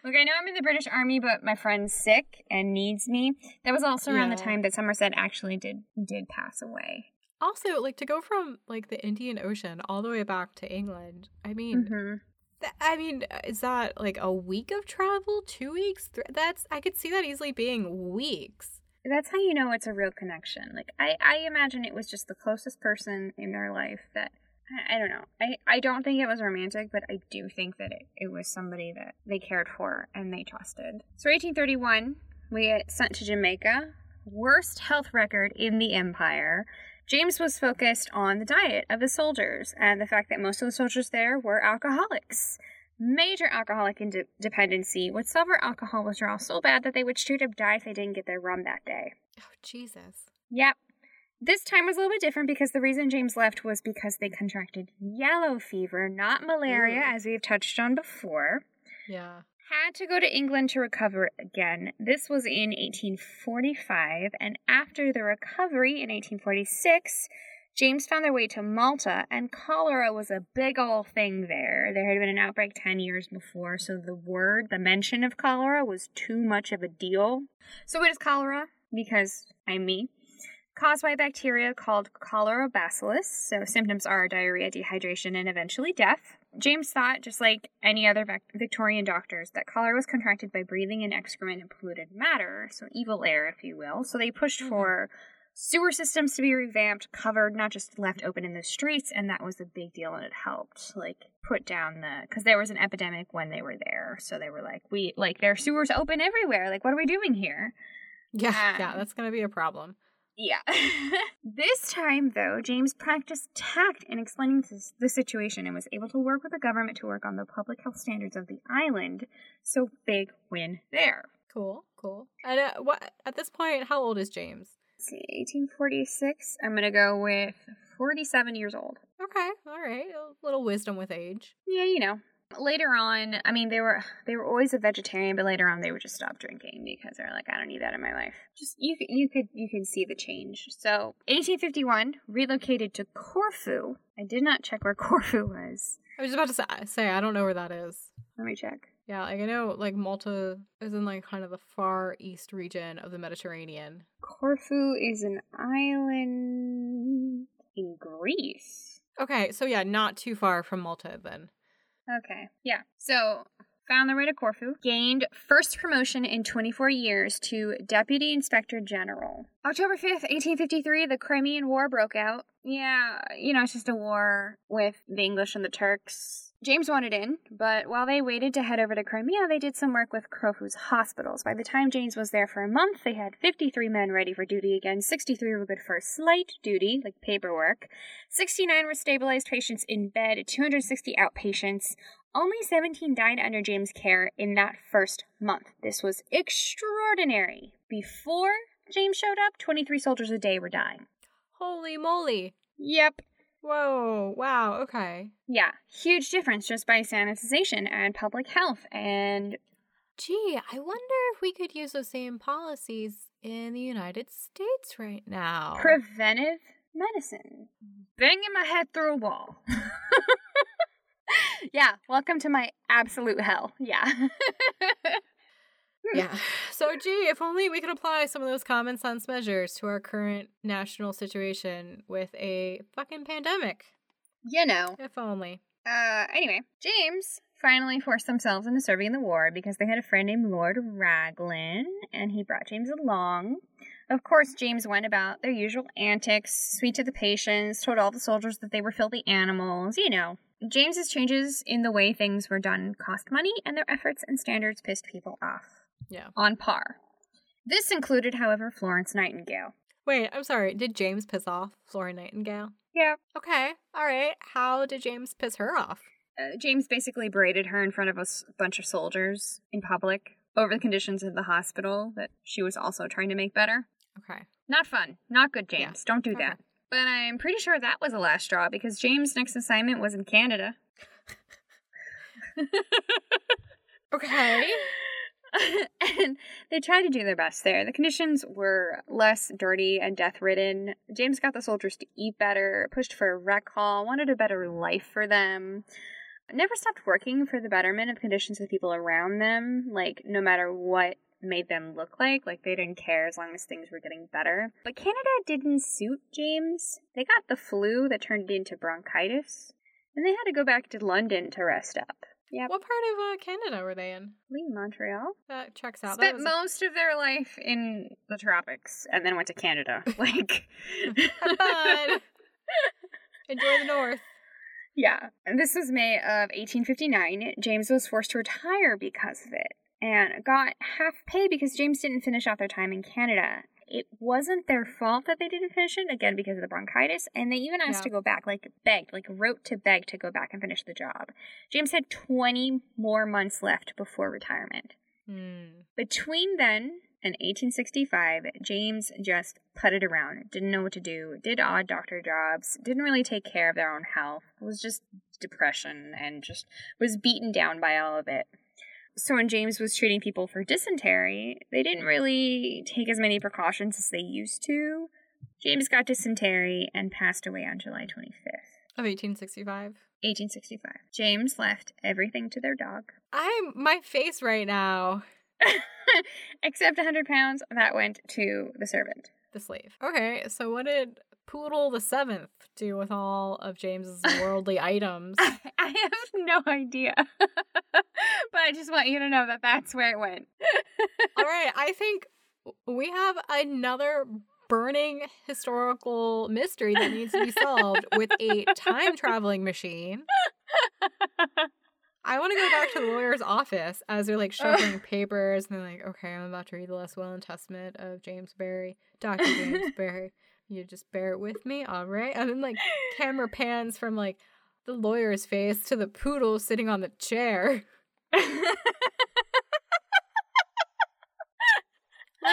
Look, I know I'm in the British Army, but my friend's sick and needs me. That was also around yeah. the time that Somerset actually did did pass away. Also, like to go from like the Indian Ocean all the way back to England. I mean, mm-hmm. th- I mean, is that like a week of travel? Two weeks? That's I could see that easily being weeks. That's how you know it's a real connection. Like I, I imagine it was just the closest person in their life that I don't know. I, I don't think it was romantic, but I do think that it, it was somebody that they cared for and they trusted. So 1831, we get sent to Jamaica. Worst health record in the empire. James was focused on the diet of the soldiers and the fact that most of the soldiers there were alcoholics. Major alcoholic ind- dependency would suffer alcohol withdrawal so bad that they would straight up die if they didn't get their rum that day. Oh, Jesus. Yep. This time was a little bit different because the reason James left was because they contracted yellow fever, not malaria, Ooh. as we've touched on before. Yeah. Had to go to England to recover again. This was in 1845, and after the recovery in 1846, James found their way to Malta, and cholera was a big ol' thing there. There had been an outbreak 10 years before, so the word, the mention of cholera was too much of a deal. So, what is cholera? Because I'm me caused by bacteria called cholera bacillus. So symptoms are diarrhea, dehydration, and eventually death. James thought, just like any other Victorian doctors, that cholera was contracted by breathing in excrement and polluted matter, so evil air, if you will. So they pushed mm-hmm. for sewer systems to be revamped, covered, not just left open in the streets, and that was a big deal, and it helped, like, put down the because there was an epidemic when they were there, so they were like, we like their sewers open everywhere, like, what are we doing here? Yeah, um, yeah, that's gonna be a problem. Yeah. this time, though, James practiced tact in explaining this, the situation and was able to work with the government to work on the public health standards of the island. So, big win there. Cool, cool. And uh, what at this point, how old is James? Let's see, 1846. I'm gonna go with 47 years old. Okay, all right. A little wisdom with age. Yeah, you know, later on, I mean, they were they were always a vegetarian, but later on they would just stop drinking because they're like, I don't need that in my life. Just you you could you can see the change. So, 1851, relocated to Corfu. I did not check where Corfu was. I was about to say I don't know where that is. Let me check. Yeah, like I know like Malta is in like kind of the far east region of the Mediterranean. Corfu is an island in Greece. Okay, so yeah, not too far from Malta then. Okay. Yeah. So found the way to Corfu, gained first promotion in 24 years to Deputy Inspector General. October 5th, 1853, the Crimean War broke out. Yeah, you know, it's just a war with the English and the Turks. James wanted in, but while they waited to head over to Crimea, they did some work with Corfu's hospitals. By the time James was there for a month, they had 53 men ready for duty again. 63 were good for slight duty, like paperwork. 69 were stabilized patients in bed, 260 outpatients. Only 17 died under James' care in that first month. This was extraordinary. Before James showed up, 23 soldiers a day were dying. Holy moly. Yep. Whoa, wow, okay. Yeah, huge difference just by sanitization and public health. And gee, I wonder if we could use those same policies in the United States right now. Preventive medicine. Banging my head through a wall. yeah, welcome to my absolute hell. Yeah. yeah. So, gee, if only we could apply some of those common sense measures to our current national situation with a fucking pandemic. You know. If only. Uh, anyway, James finally forced themselves into serving in the war because they had a friend named Lord Raglan, and he brought James along. Of course, James went about their usual antics, sweet to the patients, told all the soldiers that they were filthy animals, you know. James's changes in the way things were done cost money, and their efforts and standards pissed people off. Yeah. On par. This included, however, Florence Nightingale. Wait, I'm sorry. Did James piss off Florence Nightingale? Yeah. Okay. All right. How did James piss her off? Uh, James basically berated her in front of a bunch of soldiers in public over the conditions of the hospital that she was also trying to make better. Okay. Not fun. Not good, James. Yeah. Don't do okay. that. But I'm pretty sure that was the last straw because James' next assignment was in Canada. okay. and they tried to do their best there. The conditions were less dirty and death ridden. James got the soldiers to eat better, pushed for a rec hall, wanted a better life for them. Never stopped working for the betterment of conditions of the people around them, like no matter what made them look like. Like they didn't care as long as things were getting better. But Canada didn't suit James. They got the flu that turned into bronchitis, and they had to go back to London to rest up. Yeah. What part of uh, Canada were they in? I Montreal. That checks out. Spent most a... of their life in the tropics and then went to Canada. like, fun. Enjoy the north. Yeah. And this was May of 1859. James was forced to retire because of it and got half pay because James didn't finish out their time in Canada. It wasn't their fault that they didn't finish it, again, because of the bronchitis, and they even asked yeah. to go back, like begged, like wrote to beg to go back and finish the job. James had 20 more months left before retirement. Hmm. Between then and 1865, James just putted around, didn't know what to do, did odd doctor jobs, didn't really take care of their own health, it was just depression, and just was beaten down by all of it. So when James was treating people for dysentery, they didn't really take as many precautions as they used to. James got dysentery and passed away on July 25th. Of 1865. 1865. James left everything to their dog. I'm my face right now. Except 100 pounds that went to the servant. The slave. Okay, so what did Poodle the Seventh do with all of James's worldly items? I, I have no idea. but I just want you to know that that's where it went. all right, I think we have another burning historical mystery that needs to be solved with a time traveling machine. I want to go back to the lawyer's office as they're like shuffling papers and they're like, okay, I'm about to read the last will and testament of James Barry, Dr. James Barry. You just bear it with me, all right? And then like camera pans from like the lawyer's face to the poodle sitting on the chair. like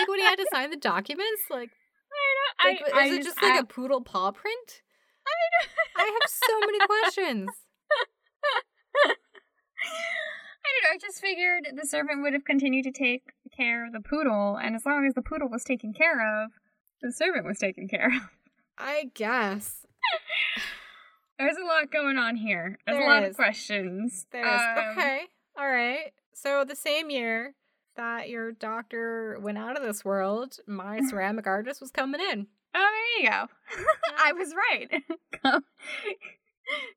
when he had to sign the documents, like I don't. Like, I, is I it just, just like I, a poodle paw print? I, I have so many questions. I don't know. I just figured the servant would have continued to take care of the poodle, and as long as the poodle was taken care of, the servant was taken care of. I guess. There's a lot going on here. There's there a lot is. of questions. There's um, okay. All right. So the same year that your doctor went out of this world, my ceramic artist was coming in. Oh, there you go. I was right.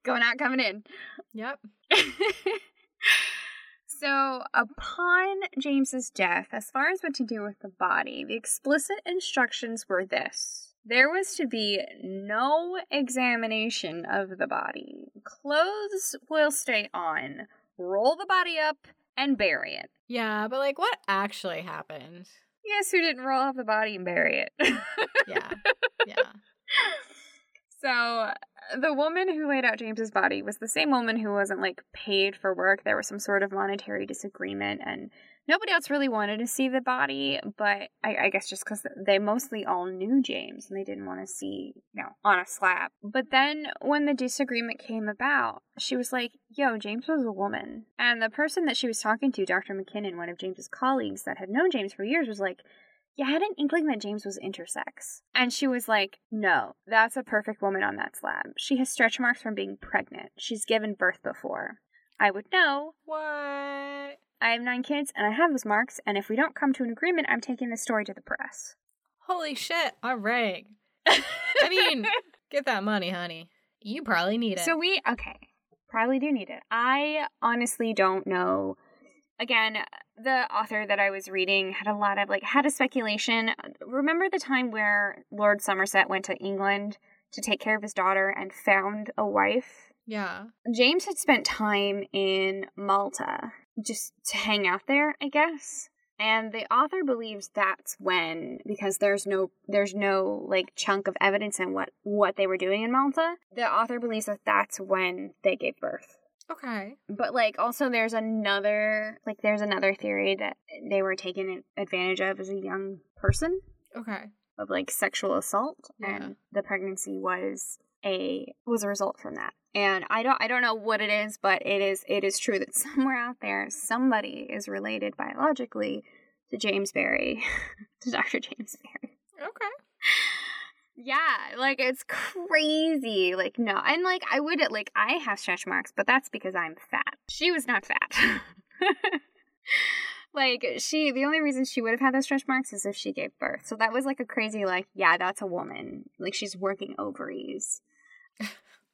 Going out, coming in. Yep. So, upon James's death, as far as what to do with the body, the explicit instructions were this. There was to be no examination of the body. Clothes will stay on. Roll the body up and bury it. Yeah, but like what actually happened? Yes, who didn't roll up the body and bury it? yeah. Yeah. So the woman who laid out James's body was the same woman who wasn't like paid for work. There was some sort of monetary disagreement, and nobody else really wanted to see the body. But I, I guess just because they mostly all knew James and they didn't want to see, you know, on a slab. But then when the disagreement came about, she was like, "Yo, James was a woman," and the person that she was talking to, Dr. McKinnon, one of James's colleagues that had known James for years, was like you had an inkling that James was intersex. And she was like, no, that's a perfect woman on that slab. She has stretch marks from being pregnant. She's given birth before. I would know. What? I have nine kids and I have those marks, and if we don't come to an agreement, I'm taking this story to the press. Holy shit. All right. I mean, get that money, honey. You probably need it. So we, okay, probably do need it. I honestly don't know again, the author that I was reading had a lot of like had a speculation. Remember the time where Lord Somerset went to England to take care of his daughter and found a wife? Yeah. James had spent time in Malta just to hang out there, I guess. And the author believes that's when because there's no there's no like chunk of evidence in what what they were doing in Malta. The author believes that that's when they gave birth. Okay. But like also there's another like there's another theory that they were taken advantage of as a young person. Okay. Of like sexual assault yeah. and the pregnancy was a was a result from that. And I don't I don't know what it is, but it is it is true that somewhere out there somebody is related biologically to James Barry, to Dr. James Barry. Okay. Yeah, like it's crazy. Like no, and like I would like I have stretch marks, but that's because I'm fat. She was not fat. like she, the only reason she would have had those stretch marks is if she gave birth. So that was like a crazy like yeah, that's a woman. Like she's working ovaries.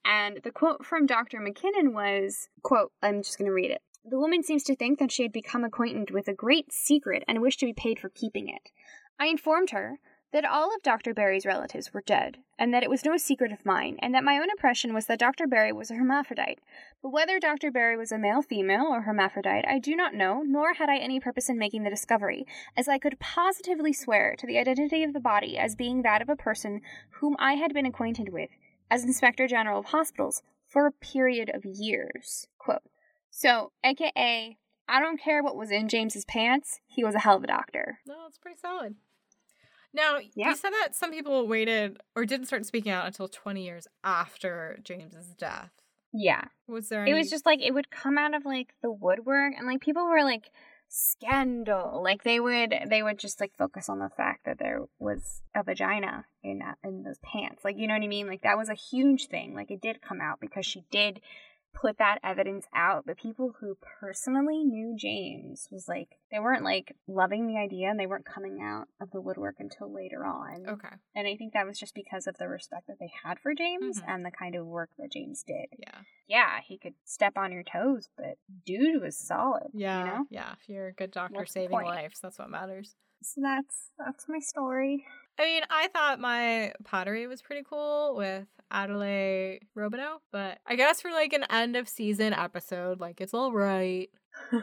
and the quote from Dr. McKinnon was quote. I'm just gonna read it. The woman seems to think that she had become acquainted with a great secret and wished to be paid for keeping it. I informed her that all of Dr. Barry's relatives were dead, and that it was no secret of mine, and that my own impression was that Dr. Barry was a hermaphrodite. But whether Dr. Barry was a male, female, or hermaphrodite, I do not know, nor had I any purpose in making the discovery, as I could positively swear to the identity of the body as being that of a person whom I had been acquainted with, as Inspector General of Hospitals, for a period of years. Quote, so, aka, I don't care what was in James's pants, he was a hell of a doctor. No, it's pretty solid. Now, yeah. you said that some people waited or didn't start speaking out until 20 years after James's death. Yeah. Was there any... It was just like it would come out of like the woodwork and like people were like scandal. Like they would they would just like focus on the fact that there was a vagina in that, in those pants. Like you know what I mean? Like that was a huge thing. Like it did come out because she did put that evidence out, but people who personally knew James was like they weren't like loving the idea and they weren't coming out of the woodwork until later on. Okay. And I think that was just because of the respect that they had for James mm-hmm. and the kind of work that James did. Yeah. Yeah, he could step on your toes, but dude was solid. Yeah. You know? Yeah. If you're a good doctor What's saving lives, that's what matters. So that's that's my story. I mean, I thought my pottery was pretty cool with Adelaide Robineau, but I guess for like an end of season episode, like it's all right. I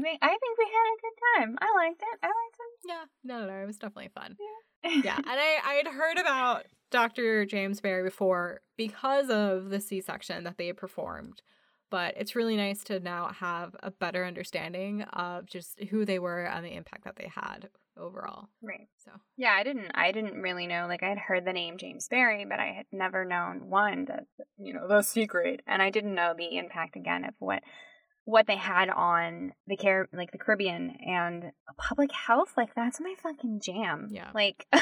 think I think we had a good time. I liked it. I liked it. Yeah, no, no, no it was definitely fun. Yeah, yeah, and I I had heard about Dr. James Barry before because of the C section that they performed but it's really nice to now have a better understanding of just who they were and the impact that they had overall. Right. So yeah, I didn't I didn't really know like I had heard the name James Barry, but I had never known one that you know the secret, and I didn't know the impact again of what what they had on the care like the Caribbean and public health. Like that's my fucking jam. Yeah. Like.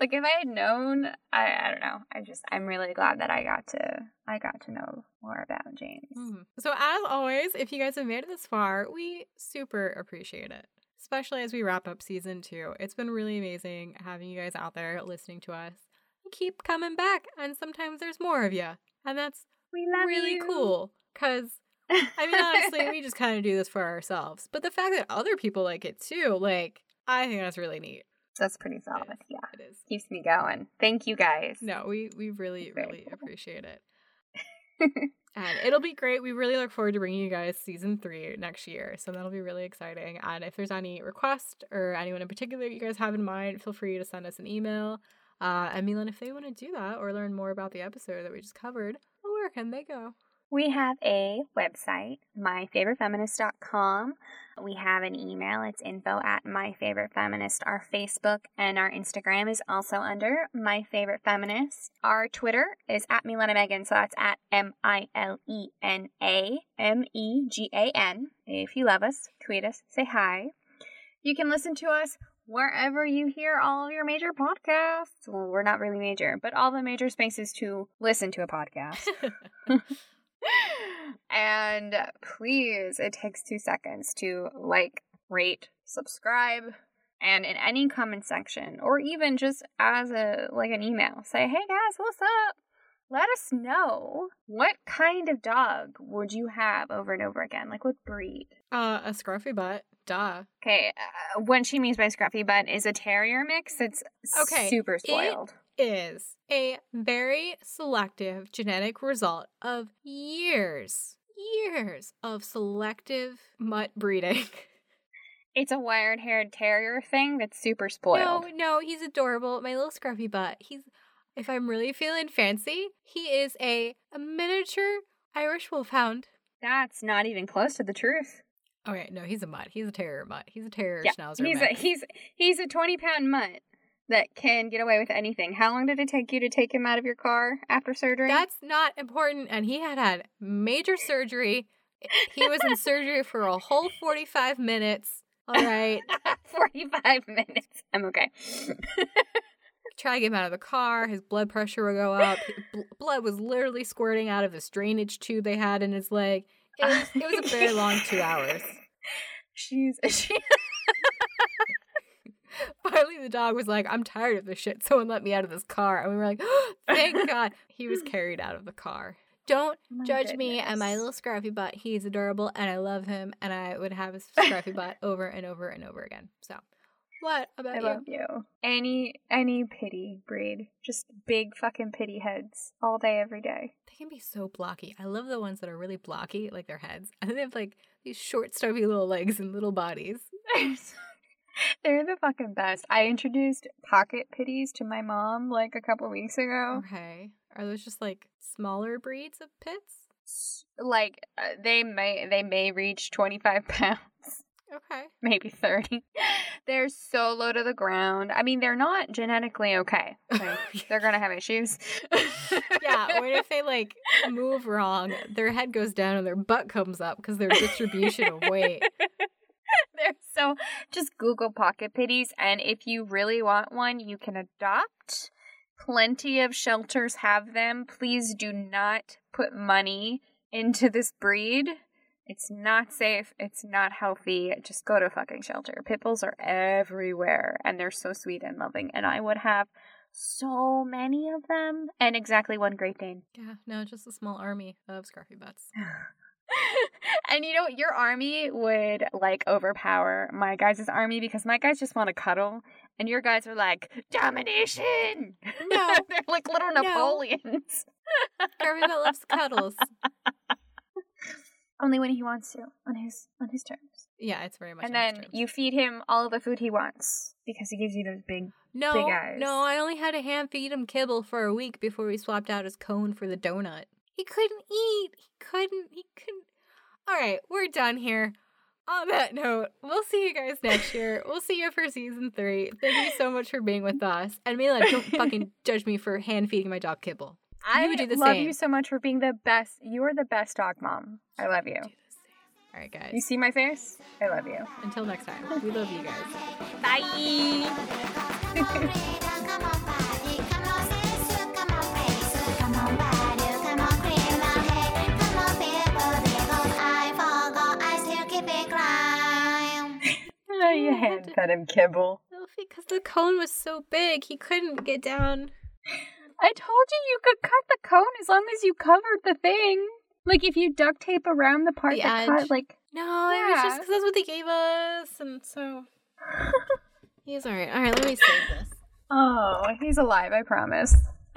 like if I had known, I I don't know. I just I'm really glad that I got to I got to know more about James. Mm-hmm. So as always, if you guys have made it this far, we super appreciate it. Especially as we wrap up season two. It's been really amazing having you guys out there listening to us. Keep coming back, and sometimes there's more of you. And that's really you. cool. Cause I mean honestly, we just kind of do this for ourselves. But the fact that other people like it too, like I think that's really neat. That's pretty solid. It yeah. It is. Keeps me going. Thank you guys. No, we we really really cool. appreciate it. and it'll be great. We really look forward to bringing you guys season three next year. So that'll be really exciting. And if there's any request or anyone in particular you guys have in mind, feel free to send us an email. Uh, and Milan, if they want to do that or learn more about the episode that we just covered, where can they go? We have a website, myfavoritefeminist.com. We have an email. It's info at myfavoritefeminist. Our Facebook and our Instagram is also under My Favorite Feminist. Our Twitter is at Milena Megan, so that's at M I L E N A M E G A N. If you love us, tweet us, say hi. You can listen to us wherever you hear all your major podcasts. Well, we're not really major, but all the major spaces to listen to a podcast. and please, it takes two seconds to like, rate, subscribe, and in any comment section, or even just as a like an email, say, "Hey guys, what's up?" Let us know what kind of dog would you have over and over again? Like what breed? Uh, a scruffy butt. Duh. Okay, uh, what she means by scruffy butt is a terrier mix. It's okay. super spoiled. It is a very selective genetic result of years, years of selective mutt breeding. It's a wired haired terrier thing that's super spoiled. No, no, he's adorable. My little scruffy butt. He's, if I'm really feeling fancy, he is a, a miniature Irish wolfhound. That's not even close to the truth. Okay, no, he's a mutt. He's a terrier mutt. He's a terrier yeah, schnauzer. He's a he's he's a twenty pound mutt that can get away with anything. How long did it take you to take him out of your car after surgery? That's not important. And he had had major surgery, He was in surgery for a whole 45 minutes. All right. 45 minutes. I'm okay. Try to get him out of the car. His blood pressure would go up. Bl- blood was literally squirting out of this drainage tube they had in his leg. It was, it was a very long two hours. She's she. The dog was like, I'm tired of this shit. Someone let me out of this car. And we were like, oh, thank God. He was carried out of the car. Don't My judge me and my little scruffy butt. He's adorable and I love him. And I would have his scruffy butt over and over and over again. So, what about I you? love you. Any any pity breed, just big fucking pity heads all day, every day. They can be so blocky. I love the ones that are really blocky, like their heads. And then they have like these short, stubby little legs and little bodies. They're the fucking best. I introduced pocket pitties to my mom like a couple weeks ago. Okay. Are those just like smaller breeds of pits? Like uh, they may they may reach twenty five pounds. Okay. maybe 30. They're so low to the ground. I mean, they're not genetically okay. Like, they're going to have issues. yeah, what if they like move wrong? Their head goes down and their butt comes up because their distribution of weight. they're so just Google pocket pitties and if you really want one, you can adopt. Plenty of shelters have them. Please do not put money into this breed. It's not safe. It's not healthy. Just go to a fucking shelter. Pit bulls are everywhere and they're so sweet and loving. And I would have so many of them and exactly one Great Dane. Yeah, no, just a small army of scruffy butts. and you know, your army would like overpower my guys' army because my guys just want to cuddle, and your guys are like domination. No. they're like little Napoleons. Butt loves cuddles. Only when he wants to, on his on his terms. Yeah, it's very much. and then you feed him all the food he wants because he gives you those big. No, big eyes. no, I only had to hand feed him kibble for a week before we swapped out his cone for the donut. He couldn't eat. He couldn't. He couldn't. All right, we're done here. On that note, we'll see you guys next year. We'll see you for season three. Thank you so much for being with us. And Mila, don't fucking judge me for hand feeding my dog kibble. I would do the love same. you so much for being the best. You are the best dog mom. I love you. All right, the same. All right, You see my face? I love you. Until next time, we love you guys. Bye. you hand fed him kibble. Because the cone was so big, he couldn't get down. I told you you could cut the cone as long as you covered the thing. Like if you duct tape around the part The that edge. cut, like No, it was just because that's what they gave us, and so he's all right. All right, let me save this. oh, he's alive. I promise.